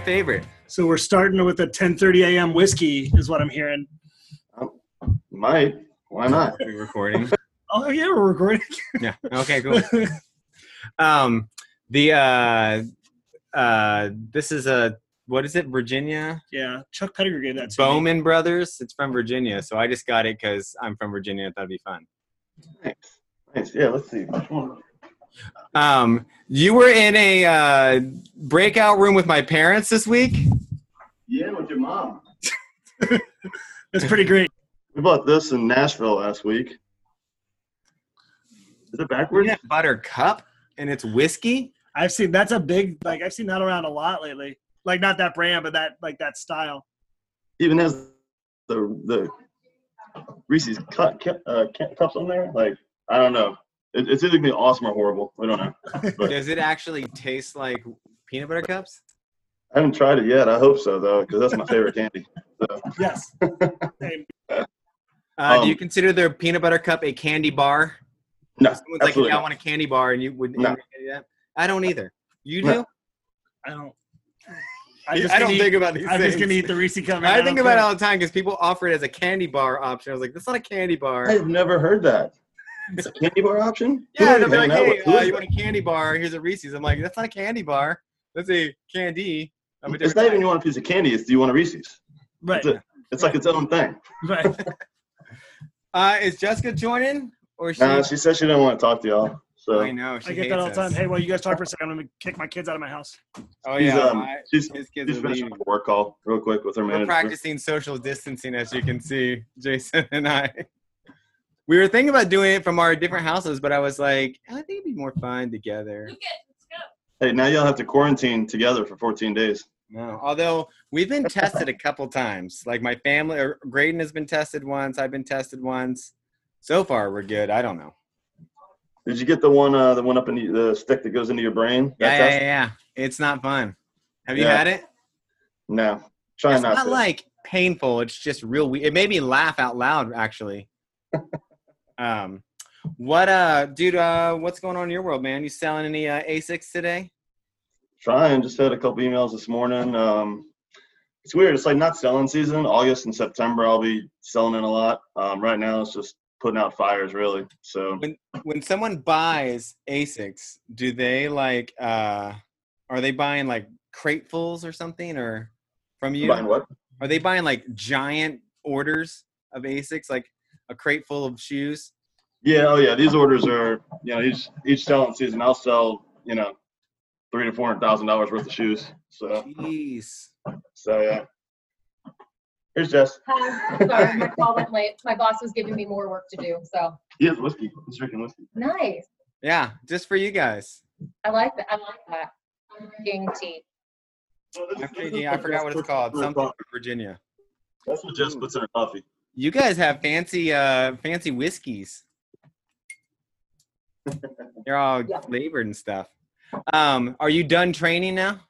your favorite? So we're starting with a 10:30 a.m. whiskey, is what I'm hearing. Might. Why not? Are we recording? Oh yeah, we're recording. yeah. Okay. Cool. Um, the uh, uh, this is a what is it? Virginia yeah, Chuck Pettigrew gave that to me. Bowman Brothers. It's from Virginia, so I just got it because I'm from Virginia. I thought it'd be fun. Nice. Nice. Yeah, let's see. Which one? Um, you were in a uh, breakout room with my parents this week. Yeah, with your mom. That's pretty great. We bought this in Nashville last week. Is it backwards? Peanut butter cup, and it's whiskey. I've seen that's a big like I've seen that around a lot lately. Like not that brand, but that like that style. Even has the the Reese's cut, uh, cups on there. Like I don't know. It, it's either gonna be awesome or horrible. We don't know. But Does it actually taste like peanut butter cups? I haven't tried it yet. I hope so though, because that's my favorite candy. So, Yes. Uh, Um, do you consider their peanut butter cup a candy bar? no, Someone's like, absolutely "Yeah, I want a candy bar," and you would. No. you? I don't either. You do? No. I don't. I, just don't eat- think about these I'm things. just gonna eat the Reese cup. I think about it all the time because people offer it as a candy bar option. I was like, "That's not a candy bar." I've never heard that. It's a candy bar option. Yeah, you they'll be like, "Hey, uh, you want a candy bar? Here's a Reese's." I'm like, "That's not a candy bar. That's a candy." of a It's different not even you want a piece of candy. It's do you want a Reese's? Right. That's it. It's like its own thing. Right. Uh, is Jessica joining or she? Nah, she said she didn't want to talk to y'all. So I know. She I get that all the time. us. Hey, well, you guys talk for a second. I'm gonna kick my kids out of my house. Oh she's, yeah, um, my- she's, his kids she's are finishing a work call real quick with her We're manager. practicing social distancing, as you can see, Jason and I. We were thinking about doing it from our different houses, but I was like, I think it'd be more fun together. Hey, now y'all have to quarantine together for 14 days. No, although we've been tested a couple times. Like my family, or Graydon has been tested once. I've been tested once. So far, we're good. I don't know. Did you get the one, uh, the one up in the, the stick that goes into your brain? Yeah, yeah, yeah, yeah. It's not fun. Have you Yeah. had it? No, try It's not, not to. like painful. It's just real weird. It made me laugh out loud, actually. um, what, uh, dude? Uh, what's going on in your world, man? You selling any uh, Asics today? Trying. Just had a couple emails this morning. Um, it's weird. It's like not selling season. August and September, I'll be selling in a lot. Um, right now, it's just putting out fires, really. So When when someone buys Asics, do they like? uh Are they buying like cratefuls or something, or from you? buying what? Are they buying like giant orders of Asics, like a crate full of shoes? Yeah. Oh, yeah. These orders are, you know, each each selling season, I'll sell, you know, three to four hundred thousand dollars worth of shoes. So, Jeez. so yeah. Here's Jes. Hi, sorry, my call went late. My boss was giving me more work to do, so He has whiskey. He's drinking whiskey. nice. Yeah, just for you guys. I like that. I like that. I'm drinking tea. I'm drinking, I forgot what it's called. Something from Virginia. That's what Jes puts in her coffee. You guys have fancy, uh, fancy whiskeys. They're all Yeah. flavored and stuff. Um, are you done training now,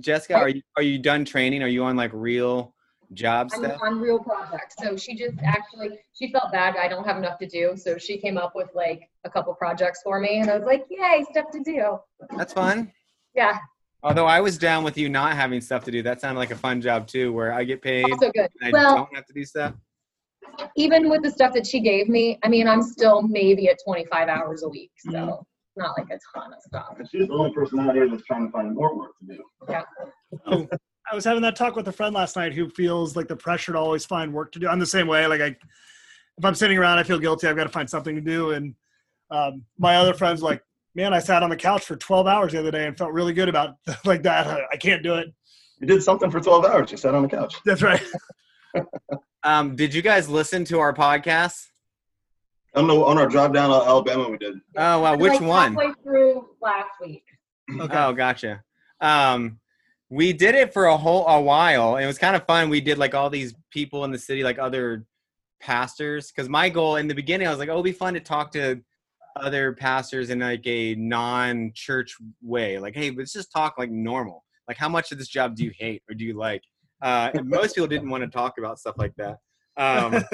Jessica? Are you are you done training? Are you on like real job I'm stuff? on real projects. So she just actually, she felt bad. I don't have enough to do. So she came up with like a couple projects for me. And I was like, yay, stuff to do. That's fun. Yeah, Although I was down with you not having stuff to do. That sounded like a fun job too, where I get paid also good. and I Well, don't have to do stuff. even with the stuff that she gave me, I mean, I'm still maybe at 25 hours a week. So Mm-hmm. not like a ton of stuff. And she's the only person out here that's trying to find more work to do. Yeah. Oh, I was having that talk with a friend last night who feels like the pressure to always find work to do. I'm the same way. Like I, if I'm sitting around, I feel guilty. I've got to find something to do. And um, my other friends like, man, I sat on the couch for 12 hours the other day and felt really good about like that. I can't do it. You did something for 12 hours. You sat on the couch. That's right. Um, did you guys listen to our podcast? On, the, on our drive down to Alabama, we did. Oh wow, which like one? Halfway through last week. Okay. Oh, gotcha. Um, we did it for a whole a while. It was kind of fun. We did like all these people in the city, like other pastors. Because my goal in the beginning, I was like, oh, it'd be fun to talk to other pastors in like a non-church way. Like, hey, let's just talk like normal. Like, how much of this job do you hate or do you like? Uh, and most people didn't want to talk about stuff like that. Um,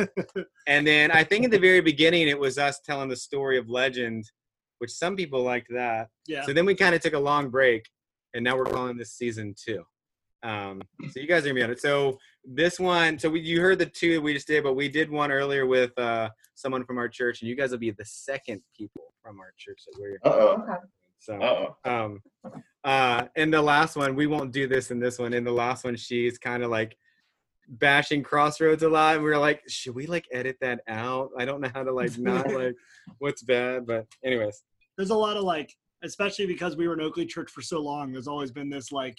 and then I think in the very beginning, it was us telling the story of legend, which some people liked that. yeah. So then we kind of took a long break, and now we're calling this season two. Um, so you guys are gonna be on it. So this one, so we, you heard the two that we just did, but we did one earlier with uh, someone from our church, and you guys will be the second people from our church that we're Uh oh. Okay. so. Uh oh. Um, uh, in the last one, we won't do this in this one. In the last one, she's kind of like bashing Crossroads a lot. And we were like, should we like edit that out? I don't know how to like not like what's bad, but anyways. There's a lot of like, especially because we were in Oakley Church for so long. There's always been this like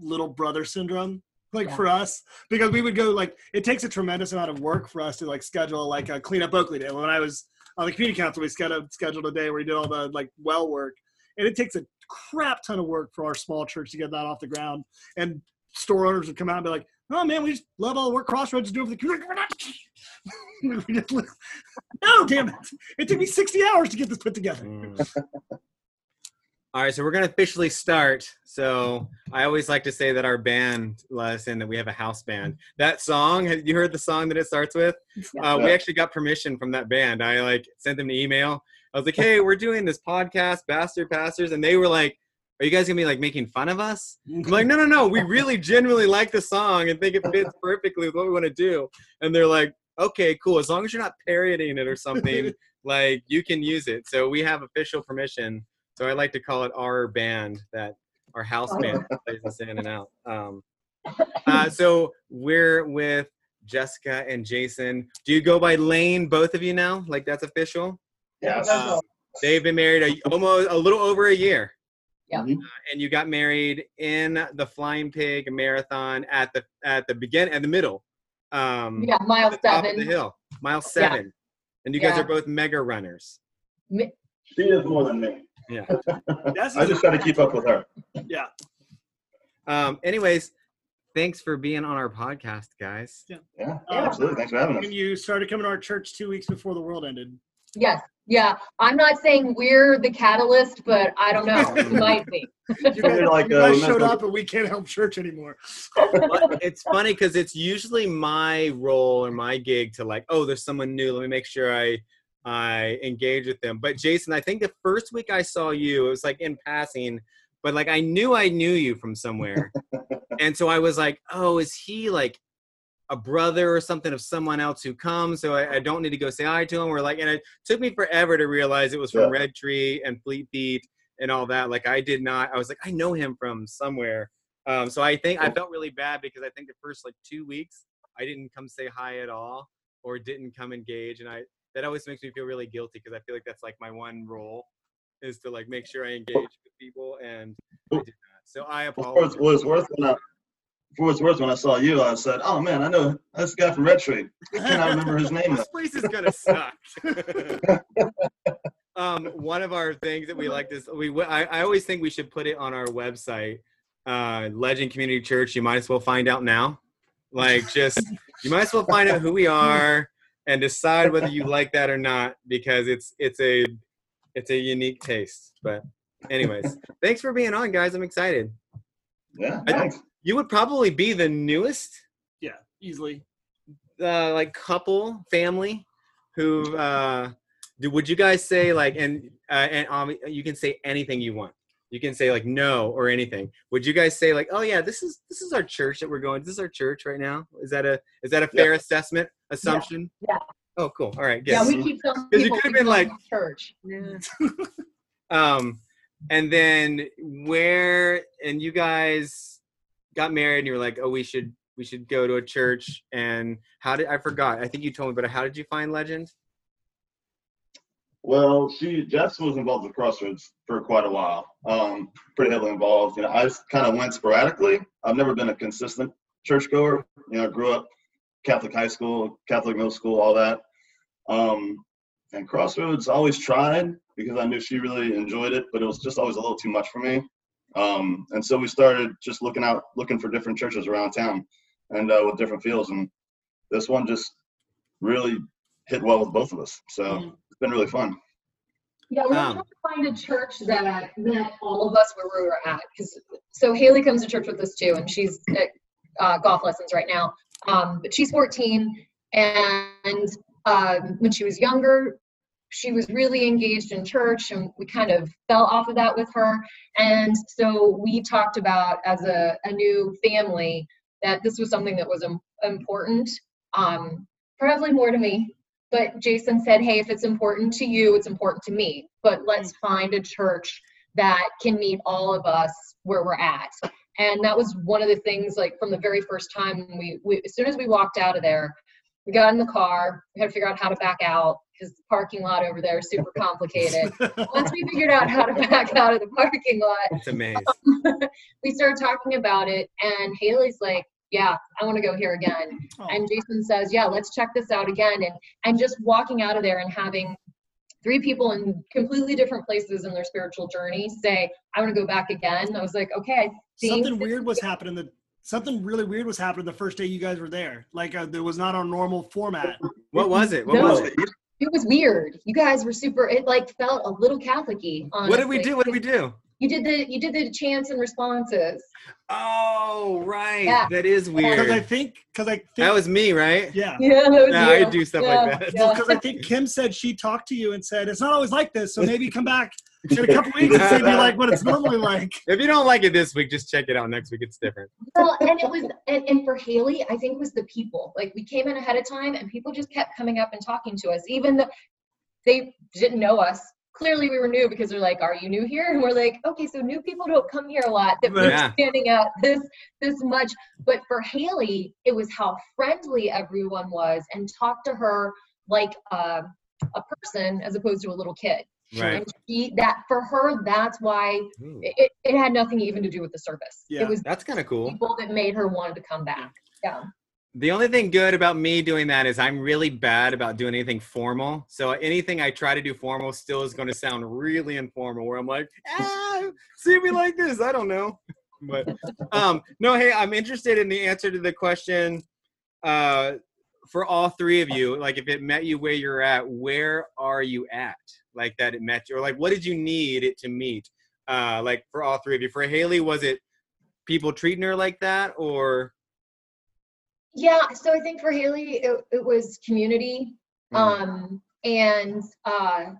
little brother syndrome, like Yeah. for us, because we would go like it takes a tremendous amount of work for us to like schedule like a clean up Oakley day. When I was on the community council, we scheduled scheduled a day where we did all the like well work, and it takes a crap ton of work for our small church to get that off the ground. And store owners would come out and be like, "Oh man, we just love all the work Crossroads is doing for the community." We're not- We just look- no, damn it! It took me sixty hours to get this put together. Mm. All right, so we're gonna officially start. So I always like to say that our band let us in that we have a house band. That song, have you heard the song that it starts with? Uh, we actually got permission from that band. I like sent them an email. I was like, "Hey, we're doing this podcast, Bastard Pastors," and they were like, "Are you guys gonna be like making fun of us?" I'm like, "No, no, no. We really genuinely like the song and think it fits perfectly with what we want to do." And they're like, "Okay, cool. As long as you're not parodying it or something, like you can use it." So we have official permission. So I like to call it our band that our house band plays us in and out. Um, uh, so we're with Jessica and Jason. Do you go by Laine, both of you now? Like that's official? Yes. Uh, they've been married a, almost a little over a year. Yeah. Mhm. And you got married in the Flying Pig Marathon at the at the beginning and the middle. Um, Yeah, mile at the top of the seven. hill, mile seven. Yeah. And you guys Yeah. are both mega runners. She is more than me. That's I just got to keep up with her. yeah. Um, anyways, thanks for being on our podcast, guys. Yeah, Uh, absolutely. Thanks for having us. And you started coming to our church two weeks before the world ended. Yes, yeah. I'm not saying we're the catalyst, but I don't know. It might be. You guys, You're like, you uh, guys Mr. showed up, and we can't help church anymore. But it's funny because it's usually my role or my gig to like, oh, there's someone new. Let me make sure I I engage with them. But Jason, I think the first week I saw you, it was like in passing, but like I knew I knew you from somewhere, and so I was like, oh, is he like a brother or something of someone else who comes? So I, I don't need to go say hi to him. Or like, and it took me forever to realize it was from Yeah. Red Tree and Fleet Feet and all that. Like I did not. I was like, I know him from somewhere. Um, so I think I felt really bad because I think the first like two weeks I didn't come say hi at all or didn't come engage, and I that always makes me feel really guilty because I feel like that's like my one role is to like make sure I engage with people, and I. So I apologize. it's worth, when I, for what it's worth, when I saw you, I said, "Oh man, I know this guy from Red Tree." I cannot remember his name. this place is gonna suck. um, one of our things that we like this, we I, I always think we should put it on our website, uh, Legend Community Church. You might as well find out now. Like, just you might as well find out who we are and decide whether you like that or not because it's it's a it's a unique taste. But anyways, thanks for being on, guys. I'm excited. Yeah, I- thanks. You would probably be the newest Yeah, easily. uh, like couple family who uh do, would you guys say like and uh, and um, you can say anything you want you can say like no or anything. Would you guys say like oh yeah this is this is our church that we're going this is our church right now? Is that a is that a fair assessment assumption? Yeah. oh cool. All right Yeah, we keep telling 'Cause you people could've been like- church. um and then where and you guys got married and you were like oh we should we should go to a church and how did i forgot i think you told me but how did you find legend Well, she Jes was involved with Crossroads for quite a while. Um, pretty heavily involved. You know, I kind of went sporadically. I've never been a consistent churchgoer. You know, I grew up Catholic high school, Catholic middle school, all that. Um, and Crossroads always tried because I knew she really enjoyed it, but it was just always a little too much for me. Um, and so we started just looking out, looking for different churches around town, and uh, with different feels. And this one just really hit well with both of us. So it's been really fun. Yeah, we're Um, trying to find a church that met all of us where we were at. Because so Haley comes to church with us too, and she's at uh, golf lessons right now. Um, but she's 14, and um, when she was younger, she was really engaged in church and we kind of fell off of that with her and so we talked about as a, a new family that this was something that was im- important um, probably more to me but jason said hey if it's important to you it's important to me. But let's mm. find a church that can meet all of us where we're at. And that was one of the things like from the very first time we, we as soon as we walked out of there we got in the car we had to figure out how to back out because the parking lot over there is super complicated. Once we figured out how to back out of the parking lot It's amazing. we started talking about it and haley's like yeah i want to go here again Oh. and jason says yeah let's check this out again and and just walking out of there and having three people in completely different places in their spiritual journey say i want to go back again i was like okay something weird was happening the something really weird was happening the first day you guys were there like uh, there was not our normal format What was it? What No. was it? it was weird you guys were super it like felt a little catholic-y What did we do? What did we do? You did the you did the chants and responses Oh, right. Yeah. That is because i weird. think because i think That was me, right? yeah yeah that was Yeah, I do stuff Yeah, like that. yeah. because I think Kim said she talked to you and said it's not always like this, so maybe come back in a couple weeks and say be like what it's normally like. If you don't like it this week, just check it out next week. It's different. well and it was and, and for haley i think it was the people like we came in ahead of time and people just kept coming up and talking to us even though they didn't know us clearly we were new because they're like are you new here and we're like okay so new people don't come here a lot that we're Yeah. standing out this this much but for haley it was how friendly everyone was and talked to her like a, a person as opposed to a little kid Right. and she that for her that's why it, it had nothing even to do with the service Yeah. it was that's kind of cool. people that made her want to come back yeah The only thing good about me doing that is I'm really bad about doing anything formal. So anything I try to do formal still is going to sound really informal. Where I'm like, ah, see me like this. I don't know, but um, no. Hey, I'm interested in the answer to the question. Uh, for all three of you, like if it met you where you're at, where are you at? Like that it met you, or like what did you need it to meet? Uh, like for all three of you. For Haley, was it people treating her like that, or Yeah, so I think for Haley, it, it was community. Mhm. Um, and uh,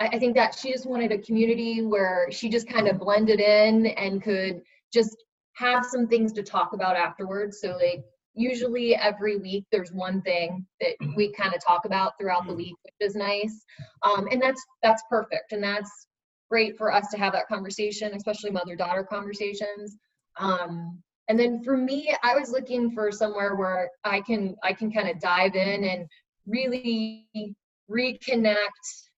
I, I think that she just wanted a community where she just kind of blended in and could just have some things to talk about afterwards. So, like, usually every week there's one thing that we kind of talk about throughout the Mhm. week, which is nice. Um, and that's that's perfect, and that's great for us to have that conversation, especially mother-daughter conversations. Um, and then for me i was looking for somewhere where i can i can kind of dive in and really reconnect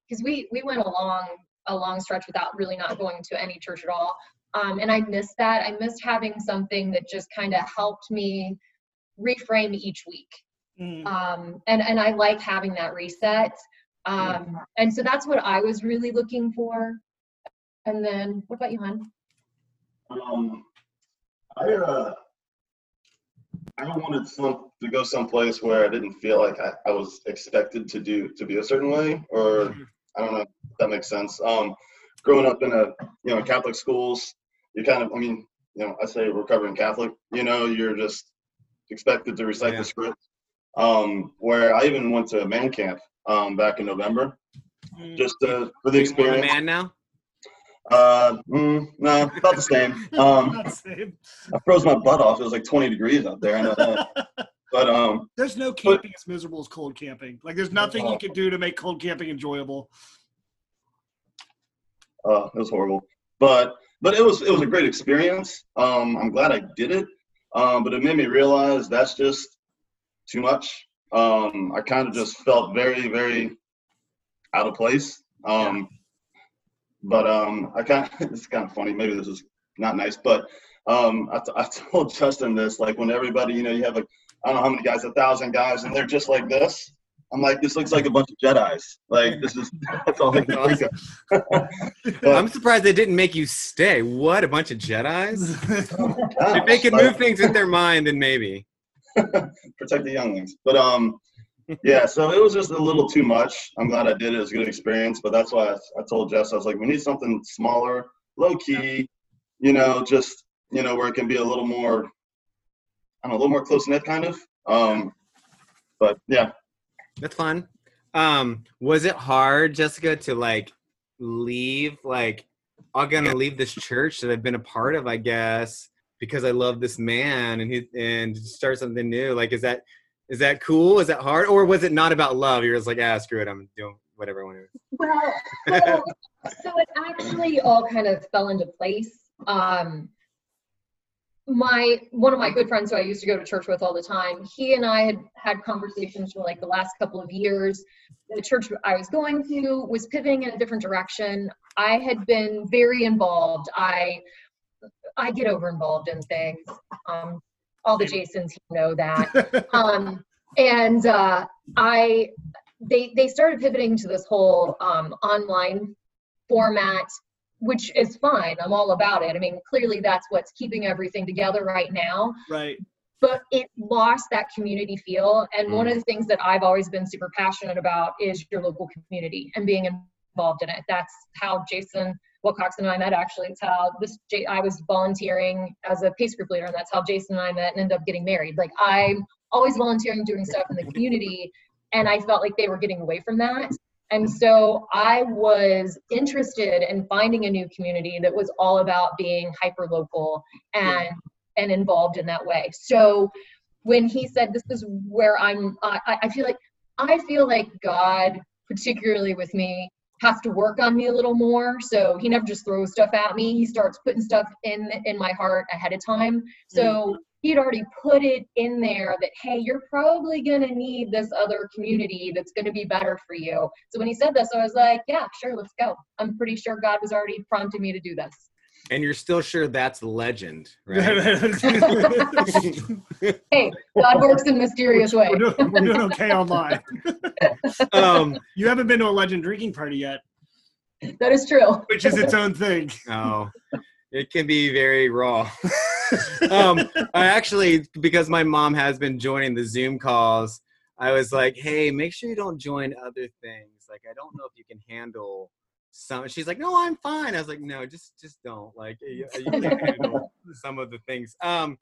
because we we went a long a long stretch without really not going to any church at all. Um, and i missed that. I missed having something that just kind of helped me reframe each week. Mm. um, and and i like having that reset. Um, and so that's what i was really looking for. And then what about you hon? Um, I uh, I wanted some to go someplace where I didn't feel like I, I was expected to do to be a certain way, or I don't know if that makes sense. Um, growing up in a you know Catholic schools, you kind of I mean you know I say recovering Catholic, you know you're just expected to recite Yeah. the script. Um, where I even went to a man camp um, back in November Mm. just to, for the Are you more of a experience. man now? Uh, mm, no, about the same. Um, Not the same. I froze my butt off. It was like 20 degrees out there. I know that. But um, There's no camping as miserable as cold camping. Like there's nothing you can do to make cold camping enjoyable. uh, it was horrible. But but it was it was a great experience. Um, I'm glad I did it. Um, but it made me realize that's just too much. Um, I kind of just felt very very out of place. Um, but um, I kind of it's kind of funny. Maybe this is not nice, but um, I, t- I told Justin this like when everybody you know you have like I don't know how many guys, a thousand guys, and they're just like this. I'm like, this looks like a bunch of Jedi's. Like this is that's all I can think of. I'm surprised they didn't make you stay. What a bunch of Jedi's! If they could like, move things with their mind, then maybe. protect the younglings. But um, yeah. So it was just a little too much. I'm glad I did it. It was a good experience. But that's why I, I told Jes I was like, we need something smaller, low key. You know, just you know where it can be a little more, I don't know, a little more close knit kind of. Um, but yeah, That's fun. Um, was it hard, Jessica, to like leave? Like, I'm gonna leave this church that I've been a part of, I guess, because I love this man and he and start something new. Like, is that is that cool? Is that hard, or was it not about love? You're just like, ah, screw it, I'm doing whatever I want to. Well, so, so it actually all kind of fell into place. Um, my one of my good friends who I used to go to church with all the time, he and I had had conversations for like the last couple of years. The church I was going to was pivoting in a different direction. I had been very involved. I I get over involved in things. Um, all the Jasons know that. Um, and uh, I they they started pivoting to this whole um, online format which is fine. I'm all about it. I mean, clearly that's what's keeping everything together right now. Right. But it lost that community feel. And mm. one of the things that I've always been super passionate about is your local community and being involved in it. That's how Jason Wilcox and I met. Actually, it's how this I was volunteering as a pace group leader, and that's how Jason and I met and ended up getting married. Like I'm always volunteering, doing stuff in the community, and I felt like they were getting away from that. And so I was interested in finding a new community that was all about being hyper local and and involved in that way. So when he said this is where I'm I, I feel like I feel like God, particularly with me, has to work on me a little more. So he never just throws stuff at me. He starts putting stuff in in my heart ahead of time. Mm-hmm. So he'd already put it in there that hey you're probably going to need this other community that's going to be better for you so when he said this i was like yeah sure let's go i'm pretty sure god was already prompting me to do this and you're still sure that's legend, right? hey, God works in mysterious ways. We're doing, we're doing okay online. um, you haven't been to a legend drinking party yet. That is true. Which is its own thing. Oh, it can be very raw. um, I actually, because my mom has been joining the Zoom calls, I was like, hey, make sure you don't join other things. Like, I don't know if you can handle some. She's like, no, I'm fine. I was like, no, just just don't. Like, you, you handle some of the things. Um,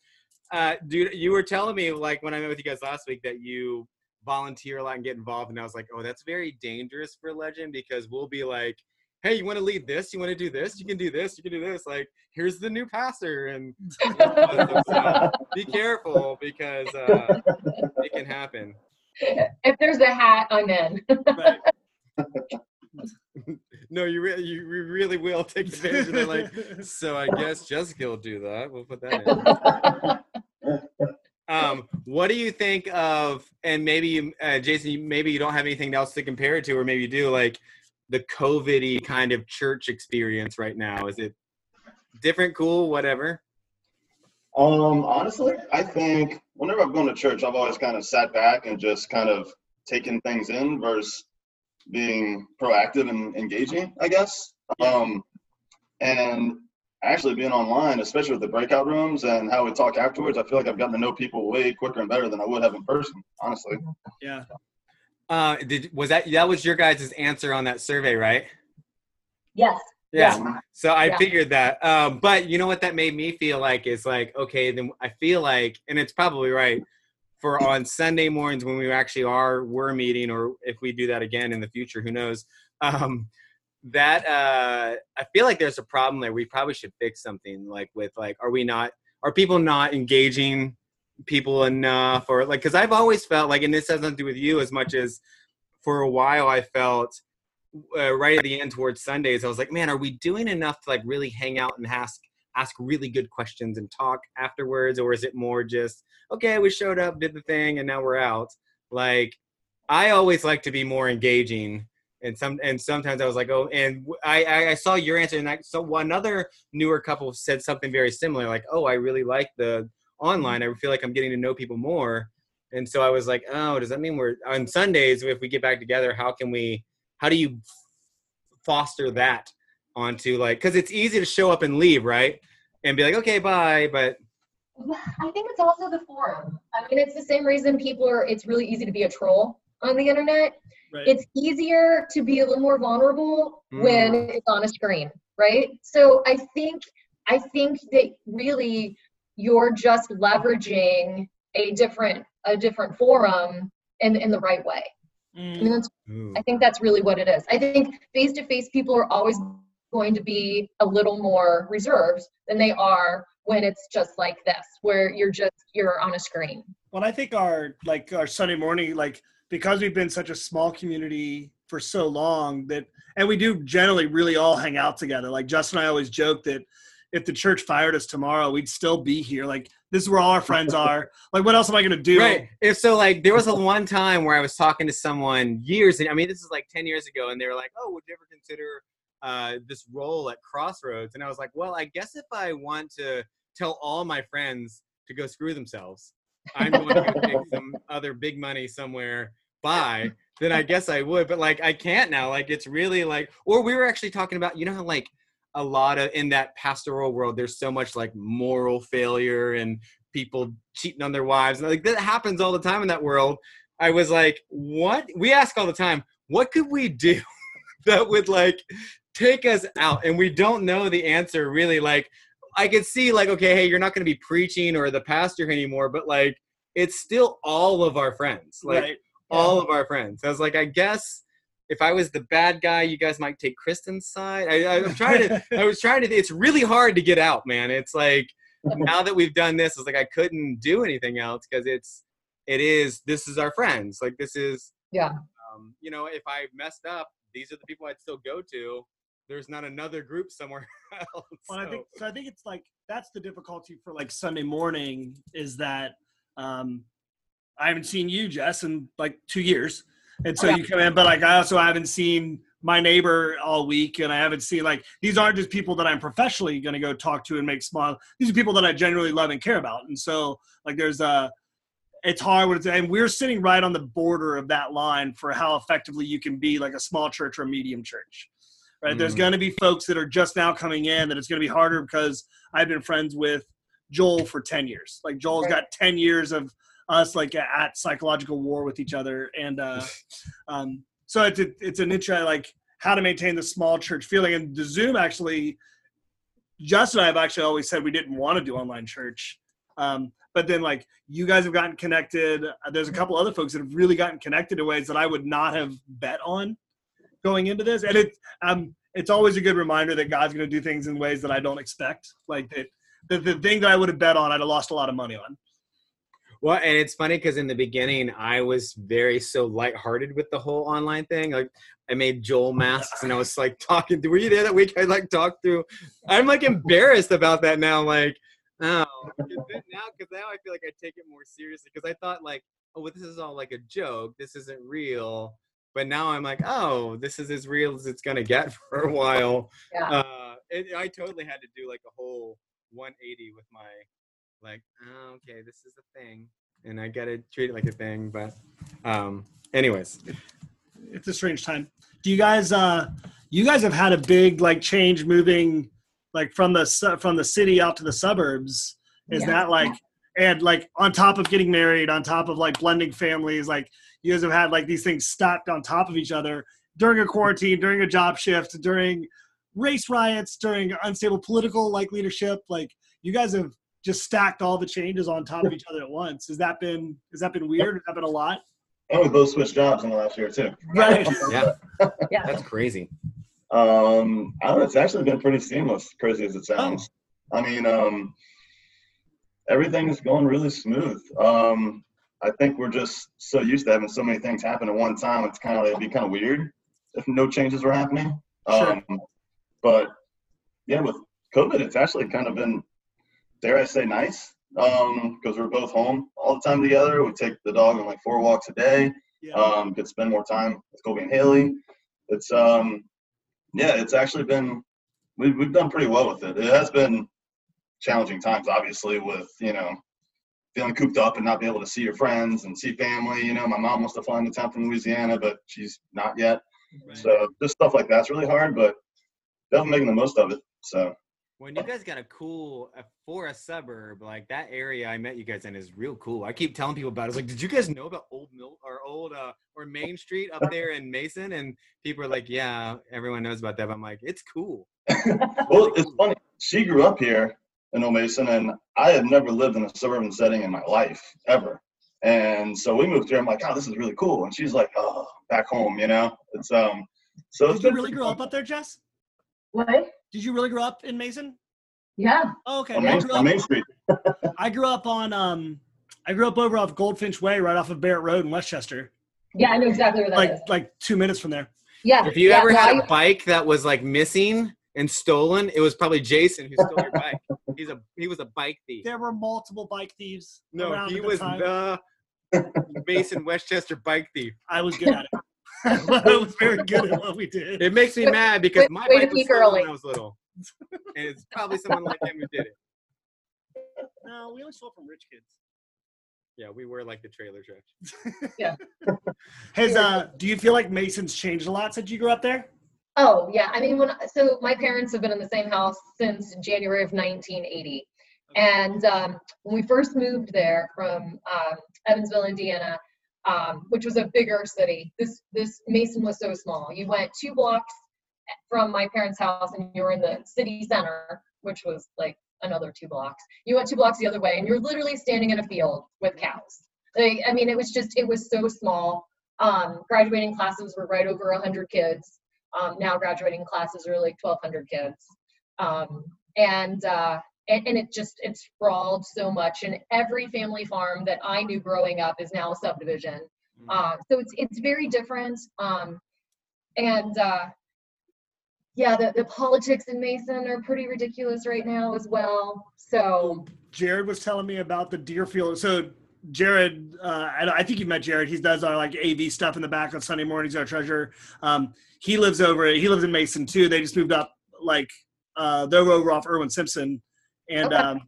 uh, dude, you were telling me like when I met with you guys last week that you volunteer a lot and get involved, and I was like, oh, that's very dangerous for Legend because we'll be like hey, you want to lead this? You want to do this? You can do this. You can do this. Like, here's the new pastor, and so be careful because uh, it can happen. If there's a hat, I'm in. no, you really, you really will take advantage of it. Like, so I guess Jessica will do that. We'll put that in. Um, what do you think of? And maybe you, uh, Jason, maybe you don't have anything else to compare it to, or maybe you do. Like, the COVID kind of church experience right now? Is it different, cool, whatever? Um, honestly, I think whenever I've gone to church, I've always kind of sat back and just kind of taken things in versus being proactive and engaging, I guess. Um, and actually being online, especially with the breakout rooms and how we talk afterwards, I feel like I've gotten to know people way quicker and better than I would have in person, honestly. Yeah. Uh, did was that that was your guys' answer on that survey, right? Yes. Yeah. yeah. So I yeah. figured that. Um, but you know what that made me feel like is like, okay, then I feel like, and it's probably right for on Sunday mornings when we actually are we're meeting, or if we do that again in the future, who knows? Um, that uh, I feel like there's a problem there. We probably should fix something like with like, are we not? Are people not engaging people enough or like because i've always felt like and this has nothing to do with you as much as for a while i felt uh, right at the end towards sundays i was like man are we doing enough to like really hang out and ask ask really good questions and talk afterwards or is it more just okay we showed up did the thing and now we're out like i always like to be more engaging and some and sometimes I was like, oh, and I I saw your answer, and I so another newer couple said something very similar, like, oh, I really like the online, I feel like I'm getting to know people more. And so I was like, oh, does that mean we're on Sundays if we get back together? How can we? How do you foster that onto like? Because it's easy to show up and leave, right? And be like, okay, bye. But I think it's also the forum. I mean, it's the same reason people are. It's really easy to be a troll on the internet. Right. It's easier to be a little more vulnerable mm. when it's on a screen, right? So I think I think that really you're just leveraging a different a different forum in in the right way I mean, that's I think that's really what it is. I think face to face people are always going to be a little more reserved than they are when it's just like this, where you're just you're on a screen. Well, I think our like our Sunday morning, like because we've been such a small community for so long that, and we do generally really all hang out together. Like Justin and I always joke that if the church fired us tomorrow, we'd still be here. Like this is where all our friends are. Like what else am I gonna do? Right. If so, like there was a one time where I was talking to someone years, and I mean this is like ten years ago, and they were like, "Oh, would you ever consider uh, this role at Crossroads?" And I was like, "Well, I guess if I want to tell all my friends to go screw themselves, I'm going to go take some other big money somewhere. Bye. Then I guess I would, but like I can't now. Like it's really like, or we were actually talking about, you know how like a lot of in that pastoral world, there's so much like moral failure and people cheating on their wives, and like that happens all the time in that world. I was like, what? We ask all the time, what could we do that would like take us out? And we don't know the answer really. Like I could see like, okay, hey, you're not going to be preaching or the pastor anymore, but like, it's still all of our friends, like right. all of our friends. I was like, I guess if I was the bad guy, you guys might take Kristen's side. I, I was trying to, I was trying to. It's really hard to get out, man. It's like now that we've done this, it's like I couldn't do anything else because it's, it is. This is our friends. Like this is, Yeah. um, you know, if I messed up, these are the people I'd still go to. There's not another group somewhere else. Well, I think so- so. I think it's like that's the difficulty for like Sunday morning is that um, I haven't seen you, Jes, in like two years, and so Yeah. you come in, but like I also haven't seen my neighbor all week, and I haven't seen like these aren't just people that I'm professionally going to go talk to and make smile. These are people that I genuinely love and care about, and so like there's a. It's hard when it's, and we're sitting right on the border of that line for how effectively you can be like a small church or a medium church right? There's Mm. going to be folks that are just now coming in that it's going to be harder because I've been friends with Joel for 10 years. Like Joel's Right. got 10 years of us like at psychological war with each other. And uh, um, so it's, a, it's an intro like how to maintain the small church feeling. And the Zoom actually, Justin and I have actually always said we didn't want to do online church. Um, but then like you guys have gotten connected. Uh, There's a couple other folks that have really gotten connected in ways that I would not have bet on going into this. And it, um, it's always a good reminder that God's going to do things in ways that I don't expect. Like that, the, the thing that I would have bet on, I'd have lost a lot of money on. Well, and it's funny because in the beginning I was very so lighthearted with the whole online thing. Like I made Joel masks and I was like talking. Were you there that week? I like talked through. I'm like embarrassed about that now. Like, oh, now because now I feel like I take it more seriously because I thought like, oh, well, this is all like a joke. This isn't real. But now I'm like, oh, this is as real as it's gonna get for a while. Yeah. Uh, it, I totally had to do like a whole 180 with my like oh, okay this is a thing and i gotta treat it like a thing but um anyways It's a strange time. Do you guys, uh, you guys have had a big like change moving like from the, su- from the city out to the suburbs. Is Yeah. that like, and like on top of getting married, on top of like blending families, like you guys have had like these things stacked on top of each other during a quarantine, during a job shift, during race riots, during unstable political like leadership. Like you guys have just stacked all the changes on top of each other at once. Has that been has that been weird? Has that been a lot? And we both switched jobs in the last year too. Right. yeah Yeah. that's crazy Um, I don't know, it's actually been pretty seamless, crazy as it sounds. I mean, um, everything is going really smooth. Um, I think we're just so used to having so many things happen at one time. It's kind of it'd be kind of weird if no changes were happening. Sure. Um, but yeah, with COVID, it's actually kind of been, dare I say, nice because we're both home all the time together. We take the dog on like four walks a day Yeah. um, could spend more time with Kobe and Haley. It's um, yeah, it's actually been we've we've done pretty well with it. It has been challenging times, obviously, with you know feeling cooped up and not be able to see your friends and see family. You know, my mom wants to fly into town from Louisiana, but she's not yet. Right. So just stuff like that's really hard, but definitely making the most of it. So when you guys got a cool uh, for a suburb like that area i met you guys in is real cool i keep telling people about it it's like did you guys know about old mill or old uh or main street up there in mason and people are like yeah everyone knows about that but i'm like it's cool well, it's funny. She grew up here in Old Mason, and I had never lived in a suburban setting in my life ever. And so we moved here. I'm like, oh, this is really cool. And she's like, oh back home. You know, it's um. So it's Did you really grow up up there, Jes? What? Did you really grow up in Mason? Yeah. Oh, okay. on I Main, grew on up, Main Street. I grew up on um, I grew up over off Goldfinch Way, right off of Barrett Road in Westchester, Yeah, I know exactly where that is. like like two minutes from there. Yeah. If you yeah, ever had I- a bike that was like missing and stolen, it was probably Jason who stole your bike. He's a he was a bike thief. There were multiple bike thieves. No, he the was time. the Mason Westchester bike thief. I was good at it. I was very good at what we did. It makes me mad because my way to bike was peak stolen early. when I was little, and it's probably someone like him who did it. No, we always stole from rich kids. Yeah, we were like the trailer trash. Yeah. Has uh, do you feel like Mason's changed a lot since you grew up there? Oh yeah, I mean when so my parents have been in the same house since January of 1980, and um, when we first moved there from um, Evansville, Indiana, um, which was a bigger city, this this Mason was so small. You went two blocks from my parents' house, and you were in the city center, which was like another two blocks. You went two blocks the other way, and you're literally standing in a field with cows. Like, I mean, it was just it was so small. Um, graduating classes were right over 100 kids um, now graduating classes are like 1200 kids um, and, uh, and and it just it's sprawled so much and every family farm that i knew growing up is now a subdivision uh, so it's it's very different um, and uh, yeah the, the politics in mason are pretty ridiculous right now as well so Jared was telling me about the Deerfield. So Jared, uh, I, I think you've met Jared. He does our like AV stuff in the back on Sunday mornings. Our treasurer. Um, he lives over. He lives in Mason too. They just moved up. Like uh, they're over off Irwin Simpson, and Okay. um,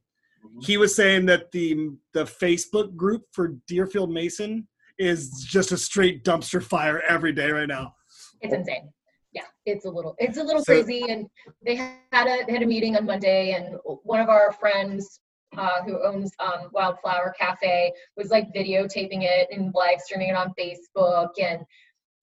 he was saying that the the Facebook group for Deerfield Mason is just a straight dumpster fire every day right now. it's insane yeah it's a little it's a little So- crazy and they had a they had a meeting on monday and one of our friends uh, who owns um, wildflower cafe was like videotaping it and live streaming it on facebook and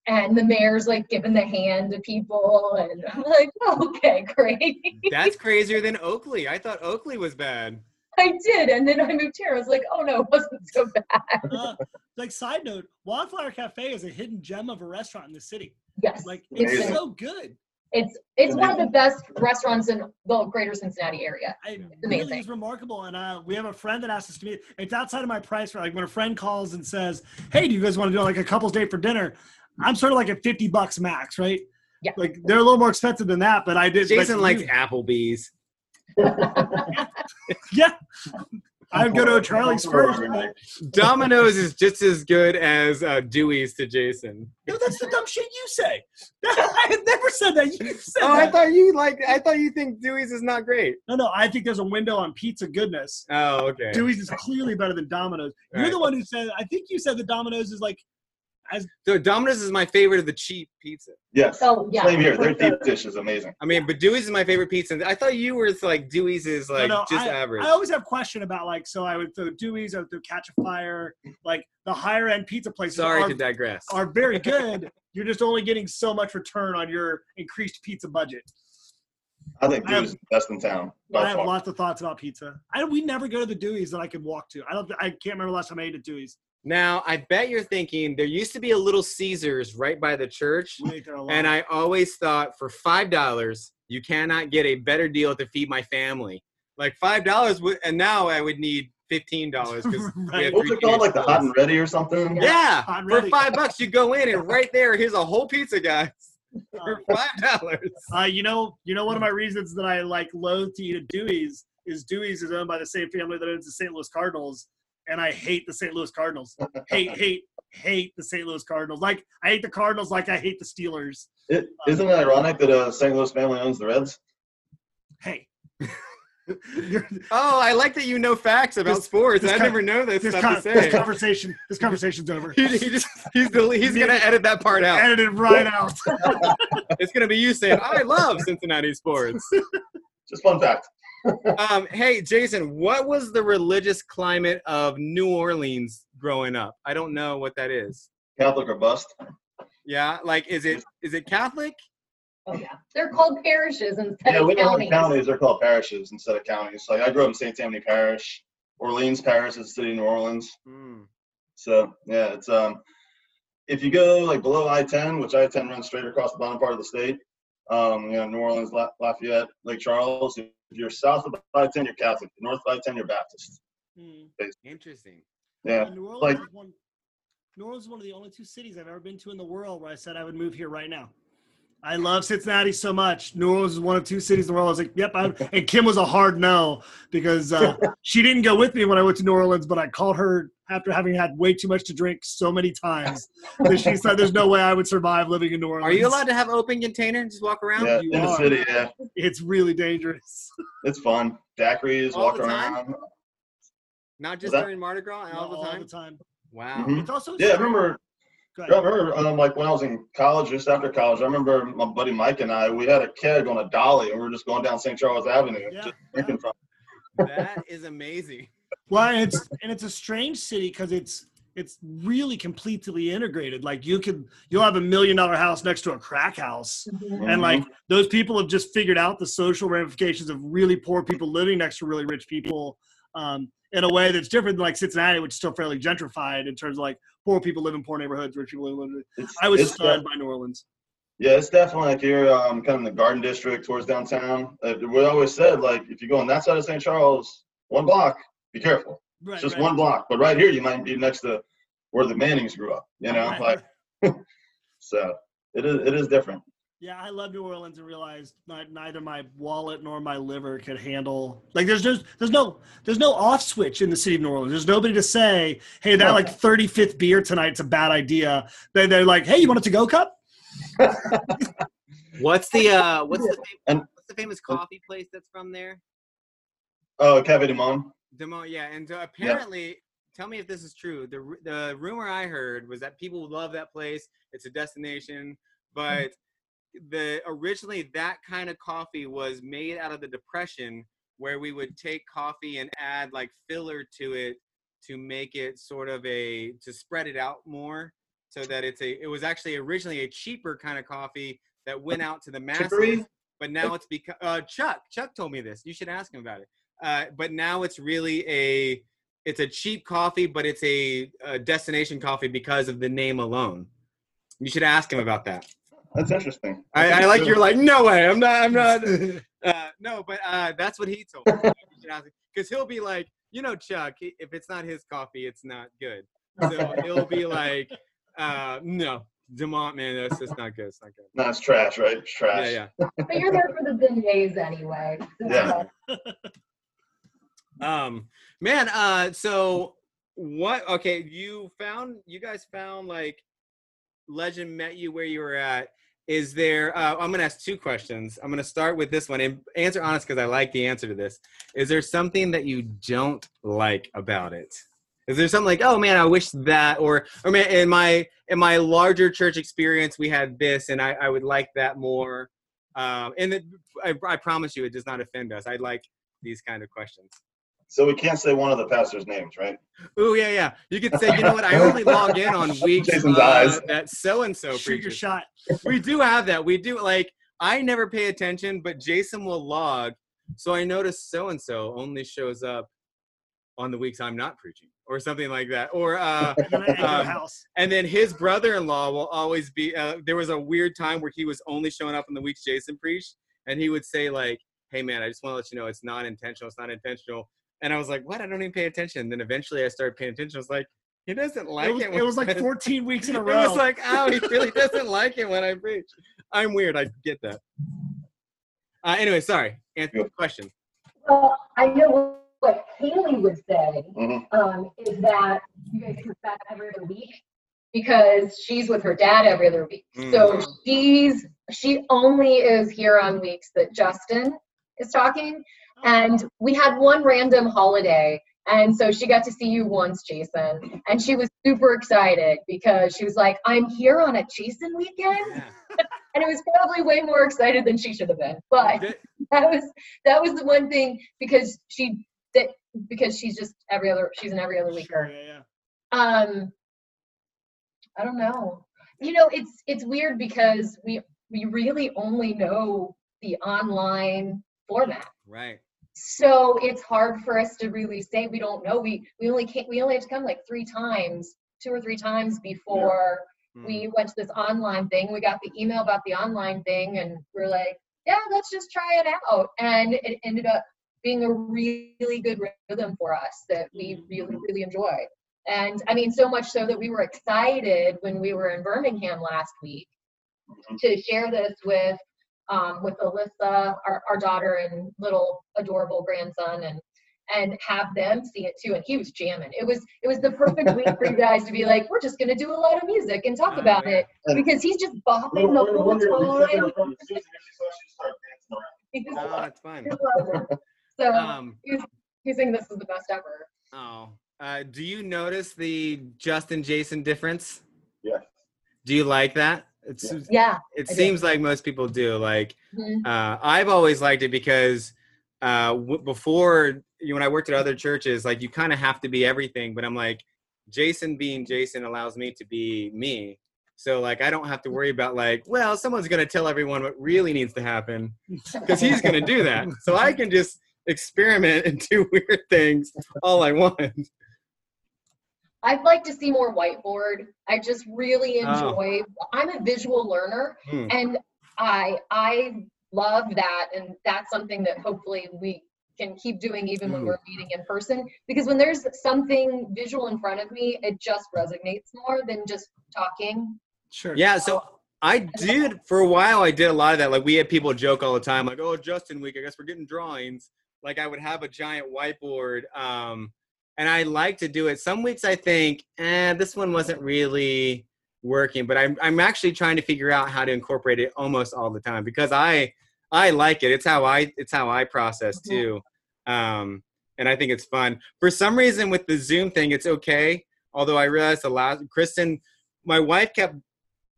and the mayor's like giving the hand to people and i'm like okay great That's crazier than Oakley. I thought Oakley was bad. i did and then i moved here i was like oh no it wasn't so bad Uh, like side note, Wildflower Cafe is a hidden gem of a restaurant in the city. yes Like it's Amazing. so good. It's it's one of the best restaurants in the greater cincinnati area I, amazing. really is remarkable. And uh, we have a friend that asked us to meet. It's outside of my price. For like when a friend calls and says, "Hey, do you guys want to do like a couple's date for dinner?" I'm sort of like at 50 bucks max, right? Yeah. Like they're a little more expensive than that, but I did. Jason likes you- Applebee's. Yeah. I would go to a Charlie's first. Domino's is just as good as uh, Dewey's to Jason. No, that's the dumb shit you say. I have never said that. You said Oh, I thought you like. I thought you think Dewey's is not great. no, no. I think there's a window on pizza goodness. Oh, okay. Dewey's is clearly better than Domino's. You're Right. the one who said. I think you said the Domino's is like. So Domino's is my favorite of the cheap pizza. Yes. oh yeah Same here. Their for deep dish is amazing. I mean, but Dewey's is my favorite pizza. I thought you were like Dewey's is like no, just I, average. I always have question about like. So I would throw Dewey's. I would throw Catch a Fire. Like the higher end pizza places Sorry are, to digress. are very good. You're just only getting so much return on your increased pizza budget. I think I have- Dewey's is the best in town. I have far. lots of thoughts about pizza. I we never go to the Dewey's that I could walk to. I don't. I can't remember the last time I ate at Dewey's. Now, I bet you're thinking there used to be a little Caesars right by the church, We ate there a lot. and I always thought for five dollars you cannot get a better deal to feed my family. Like five dollars, and now I would need fifteen dollars because Right. What's it called? Like the hot and ready or something? Yeah, Hot and for five bucks you go in and right there, here's a whole pizza, guys, for five dollars. Uh, you know, you know, one of my reasons that I like loathe to eat at Dewey's is Dewey's is owned by the same family that owns the St. Louis Cardinals, and I hate the St. Louis Cardinals. hate, hate, hate the St. Louis Cardinals. Like I hate the Cardinals, like I hate the Steelers. It, uh, isn't it ironic that a St. Louis family owns the Reds? Hey, Oh, I like that you know facts about This- sports. this I con- never know this this, stuff con- to this say. conversation, this conversation's over. He, he just he's the, he's gonna edit that part out. Edit it right out. It's gonna be you saying, "I love Cincinnati sports." Just fun fact. Um, hey, Jason, what was the religious climate of New Orleans growing up? I don't know what that is. Catholic or bust. Yeah, like is it is it Catholic? oh yeah they're called parishes instead Yeah, of we don't have counties counties. They're called parishes instead of counties. Like I grew up in St. Tammany Parish. Orleans Parish is the city of New Orleans. Hmm. So yeah, it's um, if you go like below I-10, which I-10 runs straight across the bottom part of the state, um, you know, New Orleans, La- Lafayette, Lake Charles. If you're south of I-10, you're Catholic. North of I-10, you're Baptist. Hmm. Interesting. Yeah. And New Orleans like- is one. New Orleans is one of the only two cities I've ever been to in the world where I said I would move here right now. I love Cincinnati so much. New Orleans is one of two cities in the world. I was like, yep. I, and Kim was a hard no because uh, she didn't go with me when I went to New Orleans, but I called her after having had way too much to drink so many times that she said there's no way I would survive living in New Orleans. Are you allowed to have open container and just walk around? Yeah, you in the city, yeah. It's really dangerous. It's fun. Daiquiris, All walk the time? around. Not just that- during Mardi Gras all, all the time. the time. Wow. Mhm. It's also Yeah, I remember Go I remember um, like when I was in college, just after college, I remember my buddy Mike and I, we had a keg on a dolly and we were just going down St. Charles Avenue, Yeah, just drinking from. That is amazing. Well, and it's and it's a strange city because it's it's really completely integrated. Like you could you'll have a million dollar house next to a crack house, and like those people have just figured out the social ramifications of really poor people living next to really rich people um, in a way that's different than like Cincinnati, which is still fairly gentrified in terms of like poor people live in poor neighborhoods, rich people live in. It's, I was stunned by New Orleans. Yeah, it's definitely like you're um, kind of in the Garden District towards downtown. Uh, we always said like if you go on that side of St. Charles, one block, be careful. Right, It's just right. one block, but right here you might be next to where the Mannings grew up. You know, Right. like so it is it is different. Yeah, I love New Orleans and realized not, neither my wallet nor my liver could handle. Like, there's no, there's no, there's no off switch in the city of New Orleans. There's nobody to say, "Hey, that like 35th beer tonight's a bad idea." They, they're like, "Hey, you want a to-go cup?" What's the uh what's the fam- And- what's the famous coffee place that's from there? Oh, Cafe du Monde. Demo, yeah, and uh, apparently, tell me if this is true. The the rumor I heard was that people love that place. It's a destination, but the originally that kind of coffee was made out of the depression, where we would take coffee and add like filler to it to make it sort of a to spread it out more, so that it's a. It was actually originally a cheaper kind of coffee that went out to the masses, Chicory? but now it's become. Uh, Chuck, Chuck told me this. You should ask him about it uh, but now it's really a it's a cheap coffee but it's a, a destination coffee because of the name alone you should ask him about that That's interesting. i, I like you're like no way i'm not i'm not uh, no but uh, that's what he told me because he'll be like you know chuck if it's not his coffee it's not good so he'll be like uh, no demont man that's just not good it's not good No, it's trash, right? It's trash. yeah yeah But you're there for the beignets anyway. Yeah. Um, man, uh, so what? Okay, you found you guys found like legend met you where you were at. Is there? Uh, I'm gonna ask two questions. I'm gonna start with this one and answer honest because I like the answer to this. Is there something that you don't like about it? Is there something like, oh man, I wish that, or or man, in my in my larger church experience, we had this, and I, I would like that more. Um, and it, I, I promise you, it does not offend us. I like these kind of questions. So we can't say one of the pastors' names, right? Oh yeah, yeah. You could say, you know what? I only log in on weeks Jason's uh, eyes. that so and so Shoot your shot. We do have that. We do like. I never pay attention, but Jason will log. So I notice so and so only shows up on the weeks I'm not preaching, or something like that. Or uh, And then Um, house. and then his brother-in-law will always be. Uh, there was a weird time where he was only showing up on the weeks Jason preached, and he would say like, "Hey man, I just want to let you know it's not intentional. It's not intentional." And I was like, "What? I don't even pay attention." Then eventually I started paying attention. I was like, "He doesn't like It it." was, when it was like 14 weeks in a row. It was like, "Oh, he really doesn't like it when I preach." I'm weird. I get that. Uh, anyway, sorry. Answer the question. Well, I know what Haley would say Mhm. um, is that you guys come back every other week because she's with her dad every other week. So she's she only is here on weeks that Justin is talking. And we had one random holiday. And so she got to see you once, Jason. And she was super excited because she was like, I'm here on a Jason weekend. And it was probably way more excited than she should have been. But that was that was the one thing because she that because she's just every other she's an every other Sure, weeker. yeah, yeah. Um I don't know. You know, it's it's weird because we we really only know the online format. Right. So it's hard for us to really say we don't know. We we only can't we only have to come like three times, two or three times before we Mm. went to this online thing. We got the email about the online thing, and we're like, yeah, let's just try it out. And it ended up being a really good rhythm for us that we really, really enjoy. And I mean, so much so that we were excited when we were in Birmingham last week to share this with um, with Alyssa, our, our daughter and little adorable grandson, and and have them see it too. And he was jamming. It was it was the perfect week for you guys to be like, we're just gonna do a lot of music and talk about it because he's just bopping the whole when you're- when time. you're from Susan, she saw she started dancing around. He just, Oh, that's fun. he loves it. So Um, he's saying this is the best ever. oh, uh, do you notice the Justin Jason difference? Yes. Do you like that? It's Yeah. it I do. seems like most people do. Like Mhm. uh, I've always liked it because uh, w- before you know, when I worked at other churches, like you kind of have to be everything. But I'm like, Jason being Jason allows me to be me. So like I don't have to worry about like, well, someone's gonna tell everyone what really needs to happen because he's gonna do that. So I can just experiment and do weird things all I want. I'd like to see more whiteboard. I just really Oh. enjoy. I'm a visual learner, Hmm. and I I love that, and that's something that hopefully we can keep doing even when Ooh. we're meeting in person. Because when there's something visual in front of me, it just resonates more than just talking. Sure. Yeah, so I did for a while. I did a lot of that. Like we had people joke all the time, like, "Oh, Justin Week, I guess we're getting drawings." Like I would have a giant whiteboard, um, and I like to do it. Some weeks I think, "Eh, this one wasn't really working," but I'm I'm actually trying to figure out how to incorporate it almost all the time because I I like it. It's how I it's how I process too, um, and I think it's fun. For some reason, with the Zoom thing, it's okay. Although I realized the last Kristen, my wife kept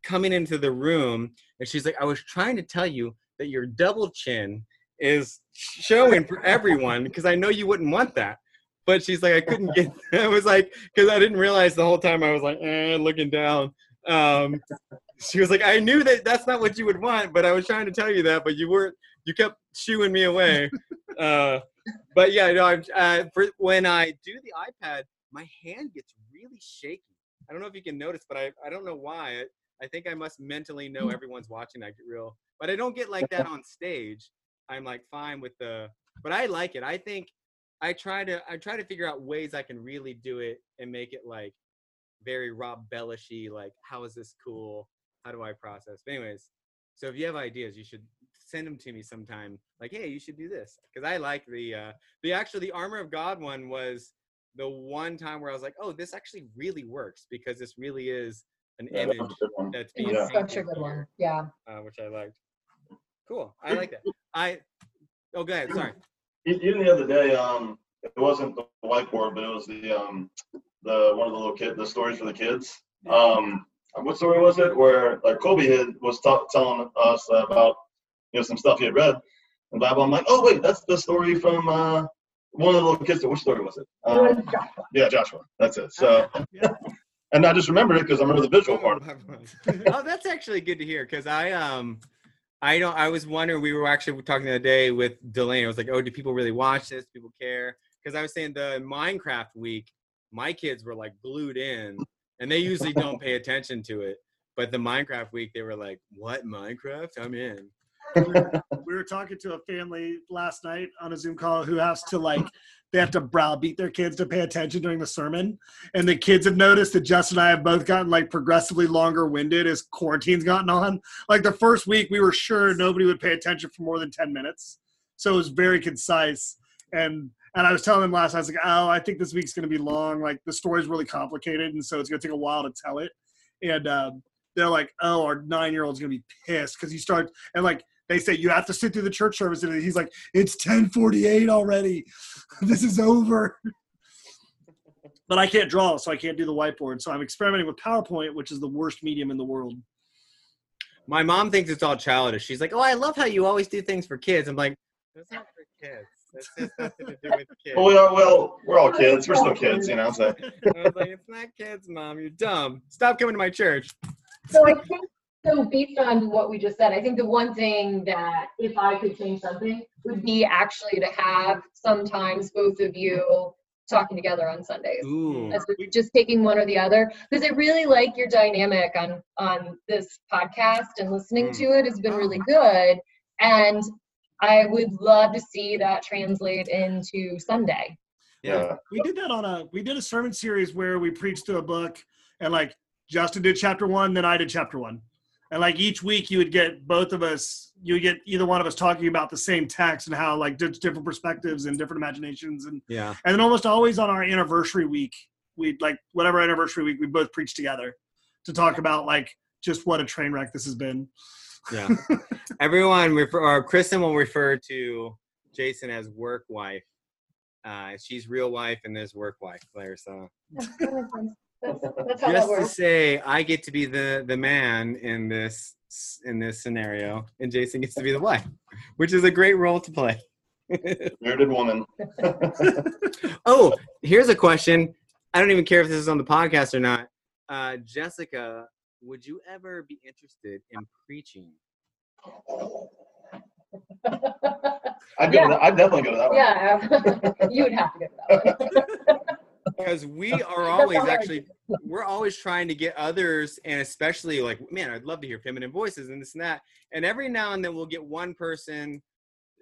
coming into the room and she's like, I was trying to tell you that your double chin is showing for everyone because I know you wouldn't want that. But she's like, I couldn't get. I was like, because I didn't realize the whole time I was like, eh, looking down. Um, she was like, I knew that that's not what you would want, but I was trying to tell you that, but you weren't. You kept shooing me away. Uh, but yeah, no. I'm, uh, for when I do the iPad, my hand gets really shaky. I don't know if you can notice, but I, I don't know why. I think I must mentally know everyone's watching. I get real, but I don't get like that on stage. I'm like fine with the, but I like it. I think I try to I try to figure out ways I can really do it and make it like very Rob Bellishy. Like how is this cool? How do I process? But anyways, so if you have ideas, you should send them to me sometime. Like hey, you should do this because I like the uh the actually the Armor of God one was the one time where I was like, oh, this actually really works because this really is an Yeah, that image was a good one. that's being Yeah. such a good one. Yeah. uh, which I liked. Cool, I like that. I oh, go ahead. Sorry. Even the other day, um, it wasn't the whiteboard, but it was the um, the one of the little kid, the stories for the kids. Um, what story was it? Where like Kobe had was ta- telling us about you know some stuff he had read in the Bible. I'm like, oh wait, that's the story from uh, one of the little kids. Which story was it? It was Um, Joshua. yeah, Joshua. That's it. So, and I just remembered it because I remember the visual part. of it. oh, that's actually good to hear because I um I don't I was wondering we were actually talking the other day with Delaney. I was like, oh, do people really watch this? Do people care? Because I was saying the Minecraft week, my kids were like glued in, and they usually don't pay attention to it. But the Minecraft week, they were like, "What Minecraft? I'm in." we were talking to a family last night on a Zoom call who has to like they have to browbeat their kids to pay attention during the sermon, and the kids have noticed that Justin and I have both gotten like progressively longer winded as quarantine's gotten on. Like the first week, we were sure nobody would pay attention for more than ten minutes, so it was very concise. And and I was telling them last, night, I was like, oh, I think this week's going to be long. Like the story's really complicated, and so it's going to take a while to tell it. And um, they're like, oh, our nine year old's going to be pissed because you start and like they say you have to sit through the church service and he's like it's 1048 already this is over but i can't draw so i can't do the whiteboard so i'm experimenting with powerpoint which is the worst medium in the world My mom thinks it's all childish. She's like, "Oh, I love how you always do things for kids." I'm like, "That's not for kids. That's just nothing to do with kids." Well, we are, well, we're all kids. We're still kids, you know. So I was like, it's not kids, mom. You're dumb. Stop coming to my church. So I think, so based on what we just said, I think the one thing that if I could change something would be actually to have sometimes both of you talking together on Sundays. Ooh. As we're just taking one or the other, because I really like your dynamic on on this podcast and listening Mm. to it has been really good, and I would love to see that translate into Sunday. Yeah. We did that on a we did a sermon series where we preached through a book and like Justin did chapter one, then I did chapter one. And like each week you would get both of us, you would get either one of us talking about the same text and how like different perspectives and different imaginations and Yeah. and then almost always on our anniversary week, we'd like whatever anniversary week we both preach together to talk about like just what a train wreck this has been. Yeah. Everyone refer or Kristen will refer to Jason as work wife. Uh, she's real wife and there's work wife, Claire. So That's, that's how that just to say, I get to be the the man in this in this scenario, and Jason gets to be the wife, which is a great role to play. Bearded woman. oh, here's a question. I don't even care if this is on the podcast or not. Uh, Jessica, would you ever be interested in preaching? I'd, go Yeah. to that, I'd definitely go to that one. yeah, you would have to go to that one. Because we are always actually we're always trying to get others and especially like man i'd love to hear feminine voices and this and that and every now and then we'll get one person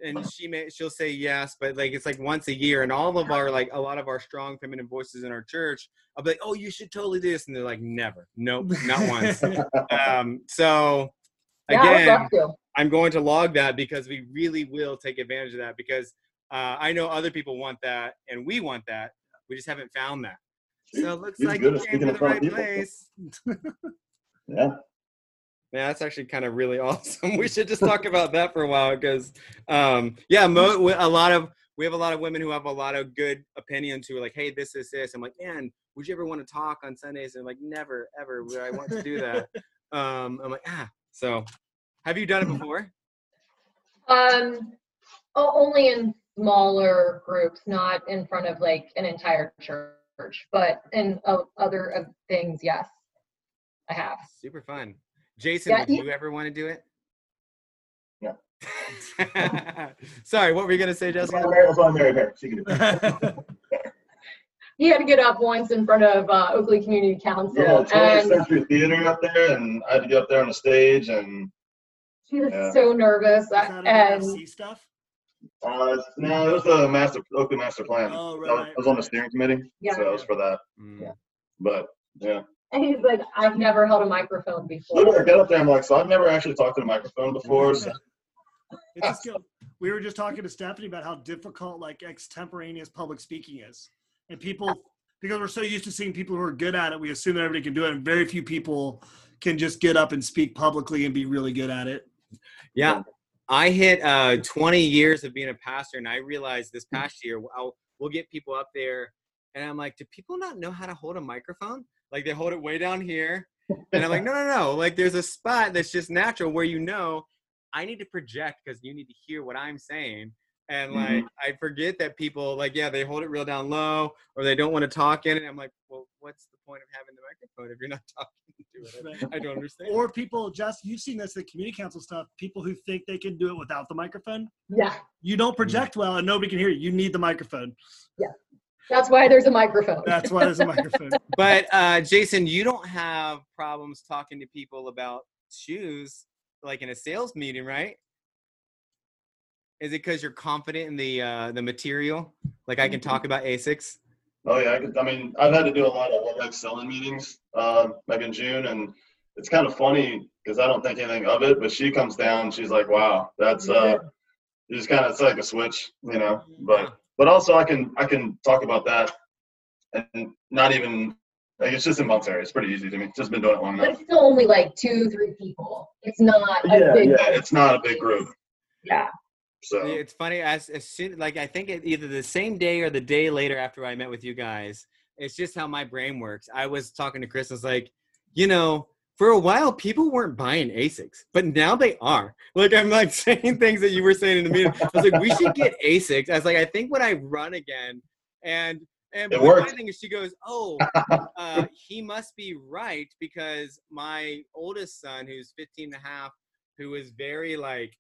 and she may she'll say yes but like it's like once a year and all of our like a lot of our strong feminine voices in our church i'll be like oh you should totally do this and they're like never nope not once um so Yeah, again to. i'm going to log that because we really will take advantage of that because uh, i know other people want that and we want that we just haven't found that so it looks He's like good you came speaking to the right people. place. Yeah. Yeah, that's actually kind of really awesome. We should just talk about that for a while because, um, yeah, mo- a lot of we have a lot of women who have a lot of good opinions who are like, "Hey, this is this." I'm like, "Man, would you ever want to talk on Sundays?" And I'm like, "Never, ever would I want to do that." um, I'm like, "Ah." So, have you done it before? Um, o- only in smaller groups, not in front of like an entire church, but in uh, other uh, things, yes, I have. Super fun. Jason, Yeah, would you- you ever want to do it? No. Sorry, what were you gonna say, That's Jessica? why Mary, that's why Mary here. She can do. He had to get up once in front of uh, Oakley Community Council, Yeah, 20th and Century Theater up there, and I had to get up there on the stage, and she was Yeah. so nervous. Is that all And FC stuff? Uh, no, it was the master Oakley Master Plan. Oh, I was- right, I was on the steering committee, Yeah. so it was for that. Mm. Yeah. But yeah, and he's like, I've never held a microphone before. literally, I before. got up there. I'm like, so I've never actually talked to a microphone before. So It's a skill. We were just talking to Stephanie about how difficult like extemporaneous public speaking is, and people because we're so used to seeing people who are good at it, we assume that everybody can do it, and very few people can just get up and speak publicly and be really good at it. Yeah, I hit uh, 20 years of being a pastor, and I realized this past year I'll, we'll get people up there, and I'm like, do people not know how to hold a microphone? Like they hold it way down here, and I'm like, no, no, no. Like there's a spot that's just natural where you know I need to project because you need to hear what I'm saying. And like I forget that people like yeah they hold it real down low or they don't want to talk in it. I'm like well what's the point of having the microphone if you're not talking to it? I, I don't understand. Or people just you've seen this at community council stuff. People who think they can do it without the microphone. Yeah, You don't project well, and nobody can hear you. You need the microphone. Yeah. That's why there's a microphone. That's why there's a microphone. but uh, Jason, you don't have problems talking to people about shoes like in a sales meeting, right? Is it because you're confident in the uh, the material? Like I can talk about Asics. Oh yeah, I, could, I mean, I've had to do a lot of WebEx selling meetings, uh, maybe in June, and it's kind of funny because I don't think anything of it, but she comes down, she's like, "Wow, that's uh, you just kind of it's like a switch, you know." But but also I can I can talk about that, and not even like it's just involuntary. It's pretty easy to me. Just been doing it long But it's still only like two, three people. It's not a Yeah, big. yeah, it's not a big group, yeah. So It's funny as as soon like I think it, either the same day or the day later after I met with you guys. It's just how my brain works. I was talking to Chris. I was like, you know, for a while people weren't buying Asics, but now they are. Like I'm like saying things that you were saying in the meeting. I was like, we should get Asics. I was like, I think when I run again, and and It worked. funny thing is, she goes, oh, uh, he must be right because my oldest son, who's 15 and a half, who is very like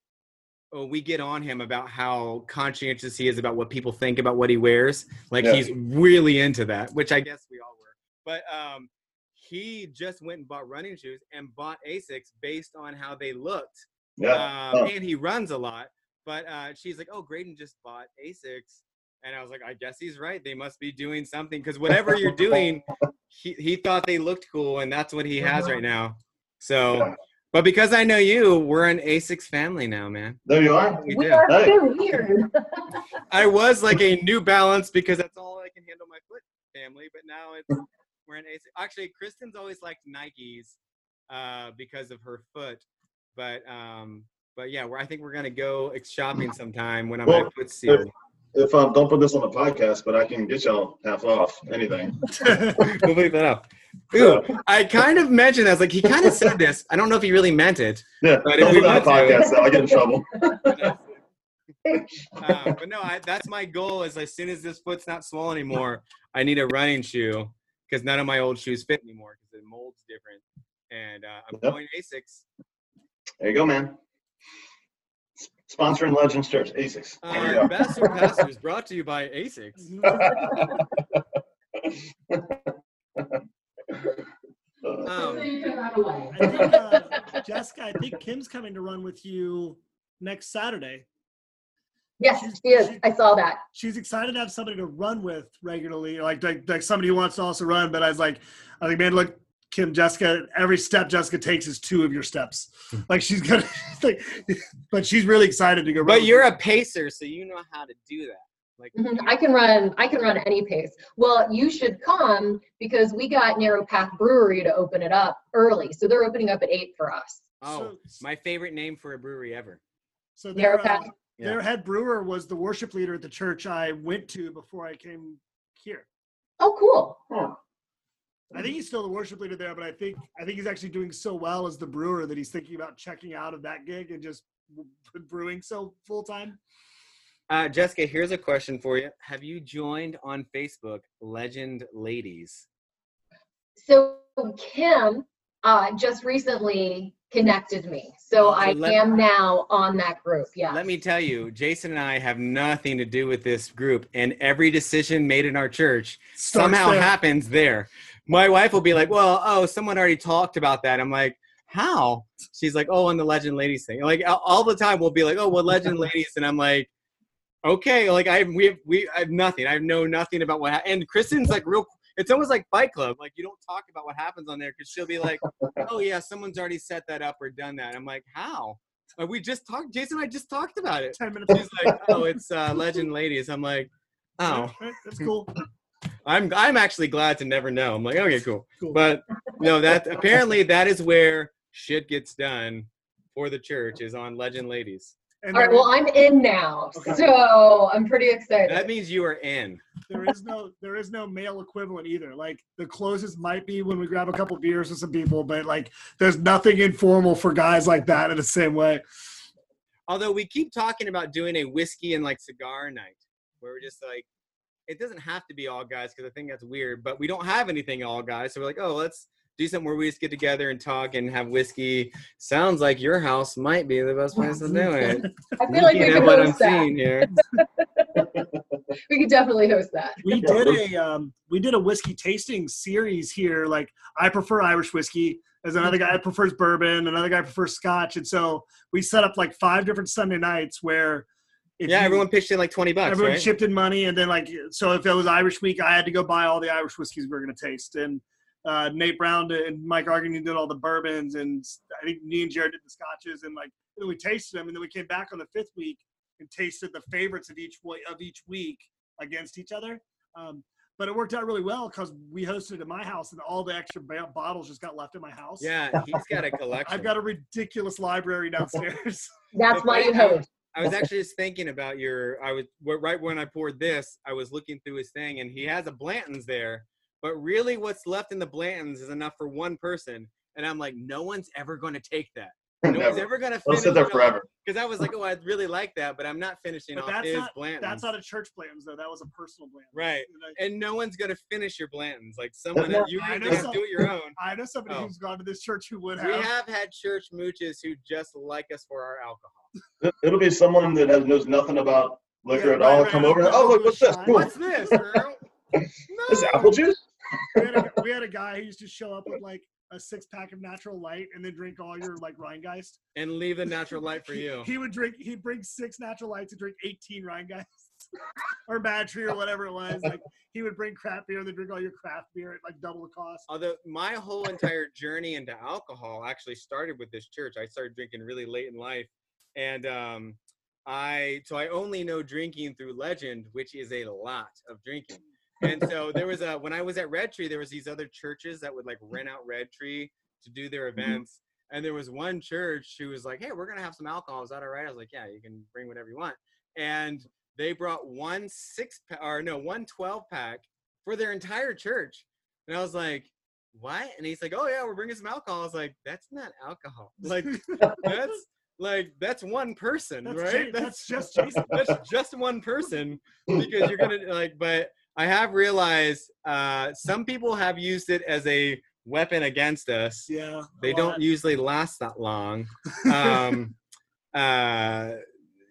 we get on him about how conscientious he is about what people think about what he wears. Like Yeah. he's really into that, which I guess we all were. But um, he just went and bought running shoes and bought Asics based on how they looked. Yeah. Um, Oh. And he runs a lot. But uh, she's like, oh, Graydon just bought Asics. And I was like, I guess he's right. They must be doing something because whatever you're doing, he, he thought they looked cool, and that's what he has right now. So, Yeah. But because I know you, we're an Asics family now, man. There you are. We We do. are Hey. so weird. I was like a New Balance because that's all I can handle my foot family, but now it's we're an Asics. Actually, Kristen's always liked Nikes uh, because of her foot, but um, but yeah, we're, I think we're gonna go ex- shopping sometime when I'm my Well, foot's sealed. If um, don't put this on the podcast, but I can get y'all half off anything. we'll leave that up. Ooh, I kind of mentioned that. I was like, he kind of said this. I don't know if he really meant it. Yeah. But Don't we put on the to- podcast. I get in trouble. Uh, but no, I, that's my goal. Is as soon as this foot's not swollen anymore, I need a running shoe because none of my old shoes fit anymore because the mold's different. And uh, I'm Yep. going Asics. There you go, man. S- Sponsoring Legend Church, Asics. Our you Ambassador Pastor is brought to you by Asics. Um, I think, uh, Jessica, I think Kim's coming to run with you next Saturday. Yes, she is. I saw that. She's excited to have somebody to run with regularly, like like, like somebody who wants to also run. But I was like, I think, man, look, Kim, Jessica, every step Jessica takes is two of your steps. Like she's gonna, like, but she's really excited to go. but with you're you. a pacer, so you know how to do that. Like, Mhm. I can run. I can run any pace. Well, you should come because we got Narrow Path Brewery to open it up early, so they're opening up at eight for us. oh, So- my favorite name for a brewery ever. so Narrow their, uh, Path. their head brewer was the worship leader at the church I went to before I came here. Oh, cool. Oh, I think he's still the worship leader there, but I think I think he's actually doing so well as the brewer that he's thinking about checking out of that gig and just brewing so full time. Uh, Jessica, here's a question for you. Have you joined on Facebook Legend Ladies? So Kim uh, just recently connected me, so I let- am now on that group. Yeah. Let me tell you, Jason and I have nothing to do with this group, and every decision made in our church Starts somehow there. happens there. My wife will be like, "Well, oh, someone already talked about that." I'm like, "How?" She's like, "Oh, on the Legend Ladies thing." Like all- the time, we'll be like, "Oh, well, Legend Ladies," and I'm like, "Okay." Like I we have, we I have nothing. I know nothing about what. Ha- and Kristen's like real. It's almost like Fight Club. Like you don't talk about what happens on there because she'll be like, "Oh yeah, someone's already set that up or done that." I'm like, "How?" Like we just talked. Jason and I just talked about it. Ten minutes. She's like, "Oh, it's uh, Legend Ladies." I'm like, "Oh." That's cool. I'm I'm actually glad to never know. I'm like, okay, cool. Cool. But no, that apparently that is where shit gets done for the church is on Legend Ladies. And All right. Well, I'm in now, Okay. so I'm pretty excited. That means you are in. there is no there is no male equivalent either. Like the closest might be when we grab a couple beers with some people, but like there's nothing informal for guys like that in the same way. Although we keep talking about doing a whiskey and like cigar night where we're just like it doesn't have to be all guys because I think that's weird, but we don't have anything all guys. So we're like, oh, let's do something where we just get together and talk and have whiskey. Sounds like your house might be the best place to do it. I feel like we could at what I'm host that. seeing here. We could definitely host that. We did a um, we did a whiskey tasting series here. Like I prefer Irish whiskey. There's another guy that prefers bourbon. Another guy prefers Scotch. And so we set up like five different Sunday nights where if Yeah, you- everyone pitched in like 20 bucks, everyone right? chipped in money, and then like so if it was Irish week, I had to go buy all the Irish whiskeys we were gonna taste. And uh, Nate Brown and Mike Argany did all the bourbons, and I think me and Jared did the scotches, and like then we tasted them, and then we came back on the fifth week and tasted the favorites of each of each week against each other. Um, but it worked out really well because we hosted it at my house, and all the extra ba- bottles just got left at my house. Yeah, he's got a collection. I've got a ridiculous library downstairs. That's why you host. I was actually just thinking about your. I was right when I poured this. I was looking through his thing, and he has a Blanton's there. But really, what's left in the Blantons is enough for one person. And I'm like, no one's ever going to take that. No one's ever gonna They'll finish sit there forever. Because I was like, oh, I'd really like that, but I'm not finishing But off that's his not- Blanton's. That's not a church Blanton's though. That was a personal Blanton's. Right. And I- and no one's gonna finish your Blanton's. Like someone not- you I know to some- do it your own. I know somebody Oh. who's gone to this church who would We have. We have had church mooches who just like us for our alcohol. It- It'll be someone that has, knows nothing about liquor Yeah, at right, all. right, Come right. over. and, Oh, look, what's this? Cool. What's this, girl? This apple juice? we, had a, we had a guy who used to show up with like a six pack of natural light and then drink all your like Rhinegeist. And leave the natural light for you. He would drink. He'd bring six natural lights and drink eighteen Rhinegeist or Bad Tree or whatever it was. Like he would bring craft beer and then drink all your craft beer at like double the cost. Although my whole entire journey into alcohol actually started with this church. I started drinking really late in life, and um, I so I only know drinking through legend, which is a lot of drinking. And so there was a when I was at Red Tree, there was these other churches that would like rent out Red Tree to do their mm-hmm. events. And there was one church who was like, "Hey, we're gonna have some alcohol. Is that all right?" I was like, "Yeah, you can bring whatever you want." And they brought one six pa- or no one 12 pack for their entire church. And I was like, what? And he's like, oh yeah, we're bringing some alcohol. I was like, that's not alcohol. Like that's like that's one person, That's right? Ja- that's just Jason. that's just one person because you're gonna like. But I have realized uh, some people have used it as a weapon against us. Yeah. They don't usually last that long. Um, uh,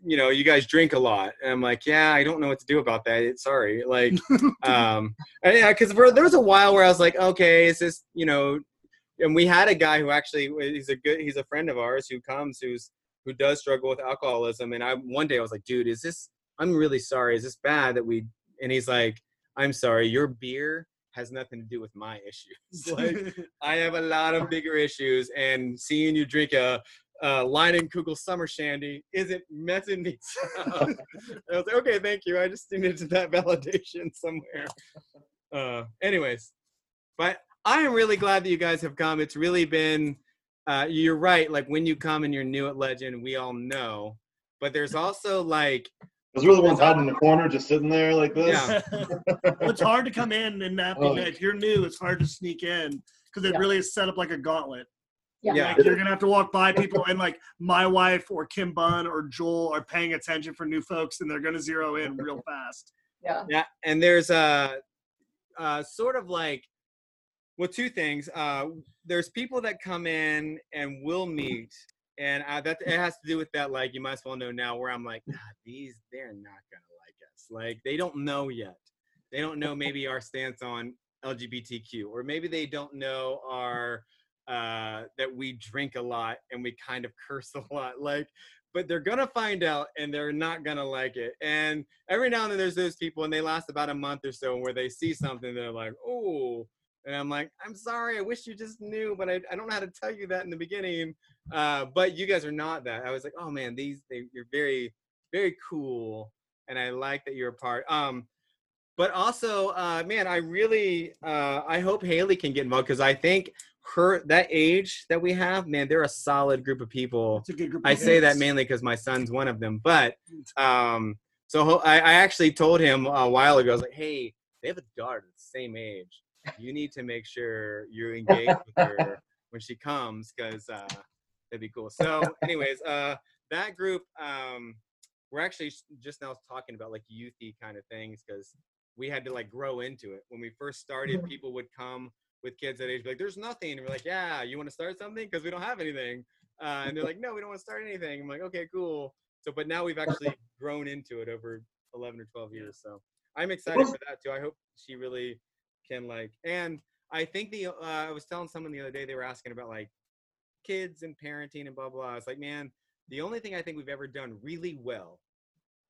you know, you guys drink a lot. And I'm like, yeah, I don't know what to do about that. It's sorry. Like, um, yeah, because there was a while where I was like, okay, is this, you know, and we had a guy who actually he's a good, he's a friend of ours who comes who's who does struggle with alcoholism. And I one day I was like, dude, is this? I'm really sorry. Is this bad that we? And he's like, I'm sorry. Your beer has nothing to do with my issues. like, I have a lot of bigger issues, and seeing you drink a, a Leinenkugel Summer Shandy isn't messing me up. I was like, okay, thank you. I just needed to that validation somewhere. Uh, anyways, but I am really glad that you guys have come. It's really been, uh, you're right. Like when you come and you're new at Legend, we all know. But there's also like, Because we're the ones hiding in the corner, just sitting there like this. Yeah. Well, it's hard to come in and not be Oh. if you're new. It's hard to sneak in because it Yeah. really is set up like a gauntlet. Yeah. Yeah. Like you're gonna have to walk by people, and like my wife or Kim Bunn or Joel are paying attention for new folks, and they're gonna zero in real fast. Yeah. Yeah, and there's a, uh, sort of like, well, two things. Uh, there's people that come in and will meet, and uh, that it has to do with that. Like you might as well know now, where I'm like, nah, these they're not gonna like us. Like they don't know yet. They don't know maybe our stance on LGBTQ, or maybe they don't know our uh, that we drink a lot and we kind of curse a lot. Like, but they're gonna find out and they're not gonna like it. And every now and then there's those people and they last about a month or so where they see something they're like oh and i'm like i'm sorry i wish you just knew but i, I don't know how to tell you that in the beginning uh, but you guys are not that i was like oh man these they, you're very very cool and i like that you're a part um but also uh, man i really uh, i hope haley can get involved because i think her that age that we have man they're a solid group of people It's a good group. I say that mainly because my son's one of them. But um, so I, I actually told him a while ago. I was like, "Hey, they have a daughter the same age. You need to make sure you're engaged with her when she comes, because uh, that'd be cool." So, anyways, uh, that group, um, we're actually just now talking about like youthy kind of things because we had to like grow into it. When we first started, Mhm. people would come with kids that age, be like, "There's nothing," and we're like, "Yeah, you want to start something?" Because we don't have anything. Uh, and they're like, no, we don't want to start anything. I'm like, okay, cool. So, but now we've actually grown into it over 11 or 12 years. So I'm excited for that too. I hope she really can like, and I think the, uh, I was telling someone the other day, they were asking about like kids and parenting and blah, blah. I was like, man, the only thing I think we've ever done really well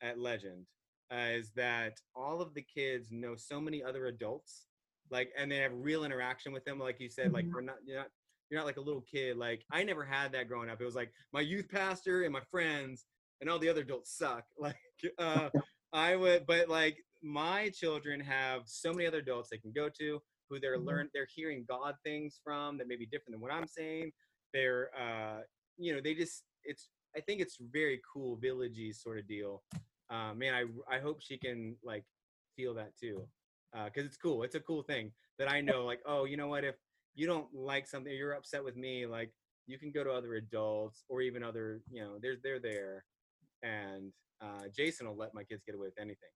at Legend uh, is that all of the kids know so many other adults, like, and they have real interaction with them. Like you said, like Mhm. we're not, you're not, you're not like a little kid. Like I never had that growing up. It was like my youth pastor and my friends, and all the other adults suck. Like uh, I would, but like my children have so many other adults they can go to who they're Mhm. learn, they're hearing God things from that may be different than what I'm saying. They're, uh, you know, they just, it's, I think it's very cool villagey sort of deal. Uh, man, I, I hope she can like feel that too. Uh, cause it's cool. It's a cool thing that I know like, oh, you know what? If you don't like something, you're upset with me, like you can go to other adults or even other, you know, they're they're there, and uh, Jason will let my kids get away with anything.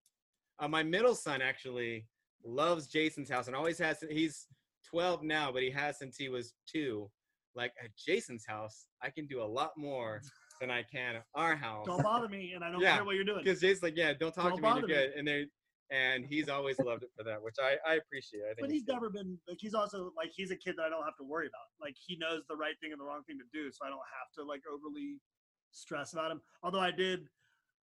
Uh, my middle son actually loves Jason's house and always has. He's 12 now, but he has since he was two. Like at Jason's house, I can do a lot more than I can at our house. Don't bother me, and I don't Yeah, care what you're doing. Because Jason's like, yeah, don't talk Don't to me. You're bother me. And they and he's always loved it for that, which I I appreciate. I think But he's never been like he's also like he's a kid that I don't have to worry about. Like he knows the right thing and the wrong thing to do, so I don't have to like overly stress about him. Although I did,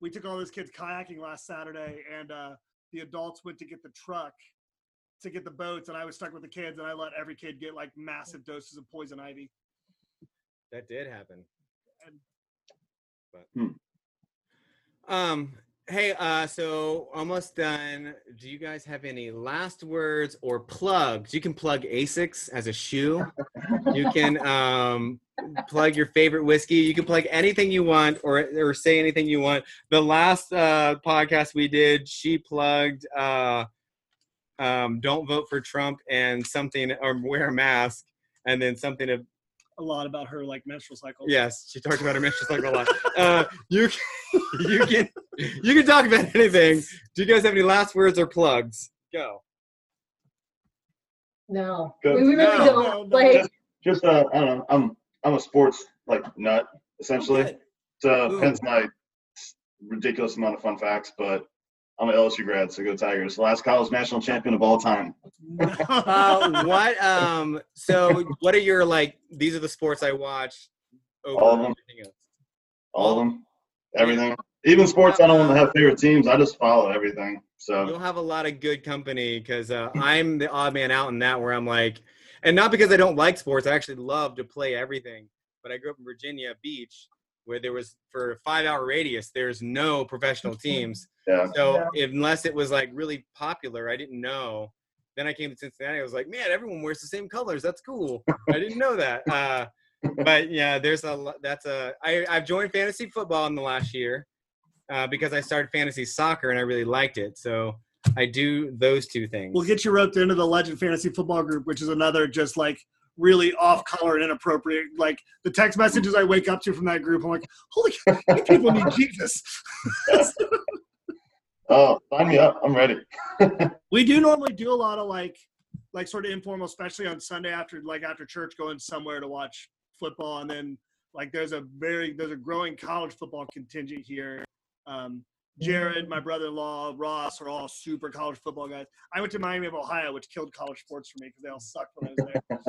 we took all those kids kayaking last Saturday, and uh, the adults went to get the truck to get the boats, and I was stuck with the kids, and I let every kid get like massive doses of poison ivy. That did happen. And- But Hmm. um hey uh so almost done. Do you guys have any last words or plugs? You can plug Asics as a shoe. You can um plug your favorite whiskey. You can plug anything you want or or say anything you want. The last uh podcast we did, she plugged uh um don't vote for Trump and something or wear a mask and then something of A lot about her like menstrual cycle. Yes, she talked about her menstrual cycle a lot. Uh, you can, you can you can talk about anything. Do you guys have any last words or plugs? Go. No, Good. we, we really No. No, don't. no, Like, Just uh, I don't know. I'm I'm a sports like nut essentially. Good. So Ooh. hence my ridiculous amount of fun facts. But I'm an LSU grad, so go Tigers. Last college national champion of all time. Uh, what? Um. So, what are your like? These are the sports I watch. Over All of them. everything else. All of them, everything. Even sports I don't want to have favorite teams. I just follow everything. So You'll have a lot of good company because uh, I'm the odd man out in that where I'm like, and not because I don't like sports. I actually love to play everything. But I grew up in Virginia Beach, where there was for a five hour radius, there's no professional teams. Yeah. So unless it was like really popular, I didn't know. Then I came to Cincinnati. I was like, man, everyone wears the same colors. That's cool. I didn't know that. Uh, but yeah, there's a lo- that's a I I've joined fantasy football in the last year uh, because I started fantasy soccer and I really liked it. So I do those two things. We'll get you roped into the Legend Fantasy Football Group, which is another just like really off color and inappropriate. Like the text messages I wake up to from that group, I'm like, holy, you people need Jesus. Oh, sign me up. I'm ready. we do normally do a lot of like, like sort of informal, especially on Sunday after like after church, going somewhere to watch football, and then like there's a very there's a growing college football contingent here. Um, Jared, my brother-in-law, Ross are all super college football guys. I went to Miami of Ohio, which killed college sports for me because they all sucked when I was there.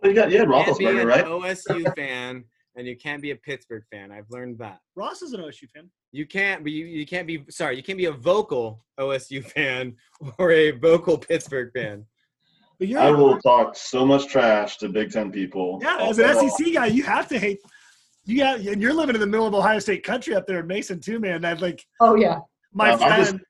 Well, you got you had you can't Roethlisberger, right? OSU fan and you can't be a Pittsburgh fan. I've learned that. Ross is an OSU fan. You can't be you, you can't be sorry, you can't be a vocal OSU fan or a vocal Pittsburgh fan. But you're I will talk so much trash to Big Ten people. Yeah, as an day long. SEC guy, you have to hate. You got, and you're living in the middle of Ohio State country up there in Mason too, man. That like oh yeah, my Um, I'm just- friend,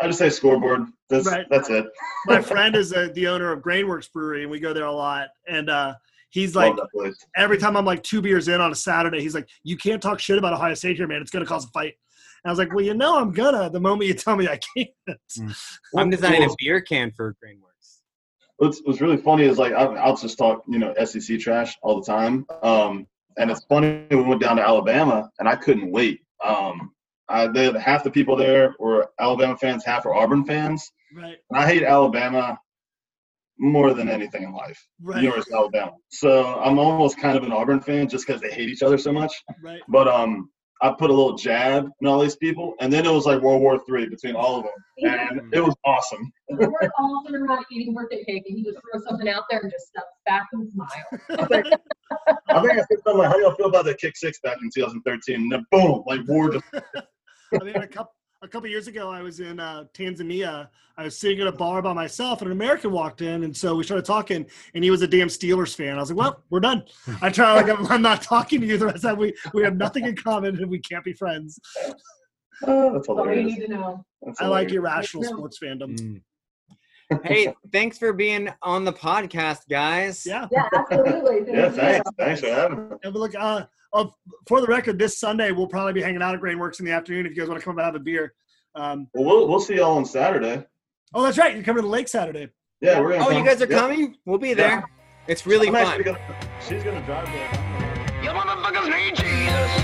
I just say scoreboard. That's Right. that's it. my friend is uh the owner of Grainworks Brewery, and we go there a lot. And uh, he's like, Love that place. every time I'm like two beers in on a Saturday, he's like, "You can't talk shit about Ohio State here, man. It's gonna cause a fight." And I was like, "Well, you know, I'm gonna." The moment you tell me I can't, I'm designing a beer can for Grainworks. What's what's really funny is like I'll, I'll just talk you know SEC trash all the time. Um, and it's funny we went down to Alabama and I couldn't wait. Um, I, the, half the people there were Alabama fans, half were Auburn fans. right, And I hate Alabama more than anything in life. right, University of Alabama. So I'm almost kind of an Auburn fan just because they hate each other so much. right. But um, I put a little jab in all these people, and then it was like World War Three between all of them, and it was awesome. we're all sitting around eating birthday cake, and he just throws something out there and just steps back and smiles. I think I said something like, "How do y'all feel about the kick six back in 2013?" And then boom, like war just I mean, a couple a couple years ago, I was in uh, Tanzania. I was sitting at a bar by myself, and an American walked in, and so we started talking. And he was a damn Steelers fan. I was like, "Well, we're done." I try like I'm, I'm not talking to you the rest of the time. We we have nothing in common, and we can't be friends. oh, that's That's all you need to know. That's I like irrational sports fandom. Mm. Hey, thanks for being on the podcast, guys. Yeah. Yeah, absolutely. Yeah, thanks. Thanks for having me. And look, uh, uh, for the record, this Sunday we'll probably be hanging out at Grainworks in the afternoon. If you guys want to come and have a beer. Um, Well, we'll we'll see y'all on Saturday. oh, that's right. You're coming to the lake Saturday. Yeah, we're gonna. Oh, you guys are yeah. coming? We'll be there. It's really I'm fun. gonna, she's gonna drive there. You motherfuckers need Jesus. Better than you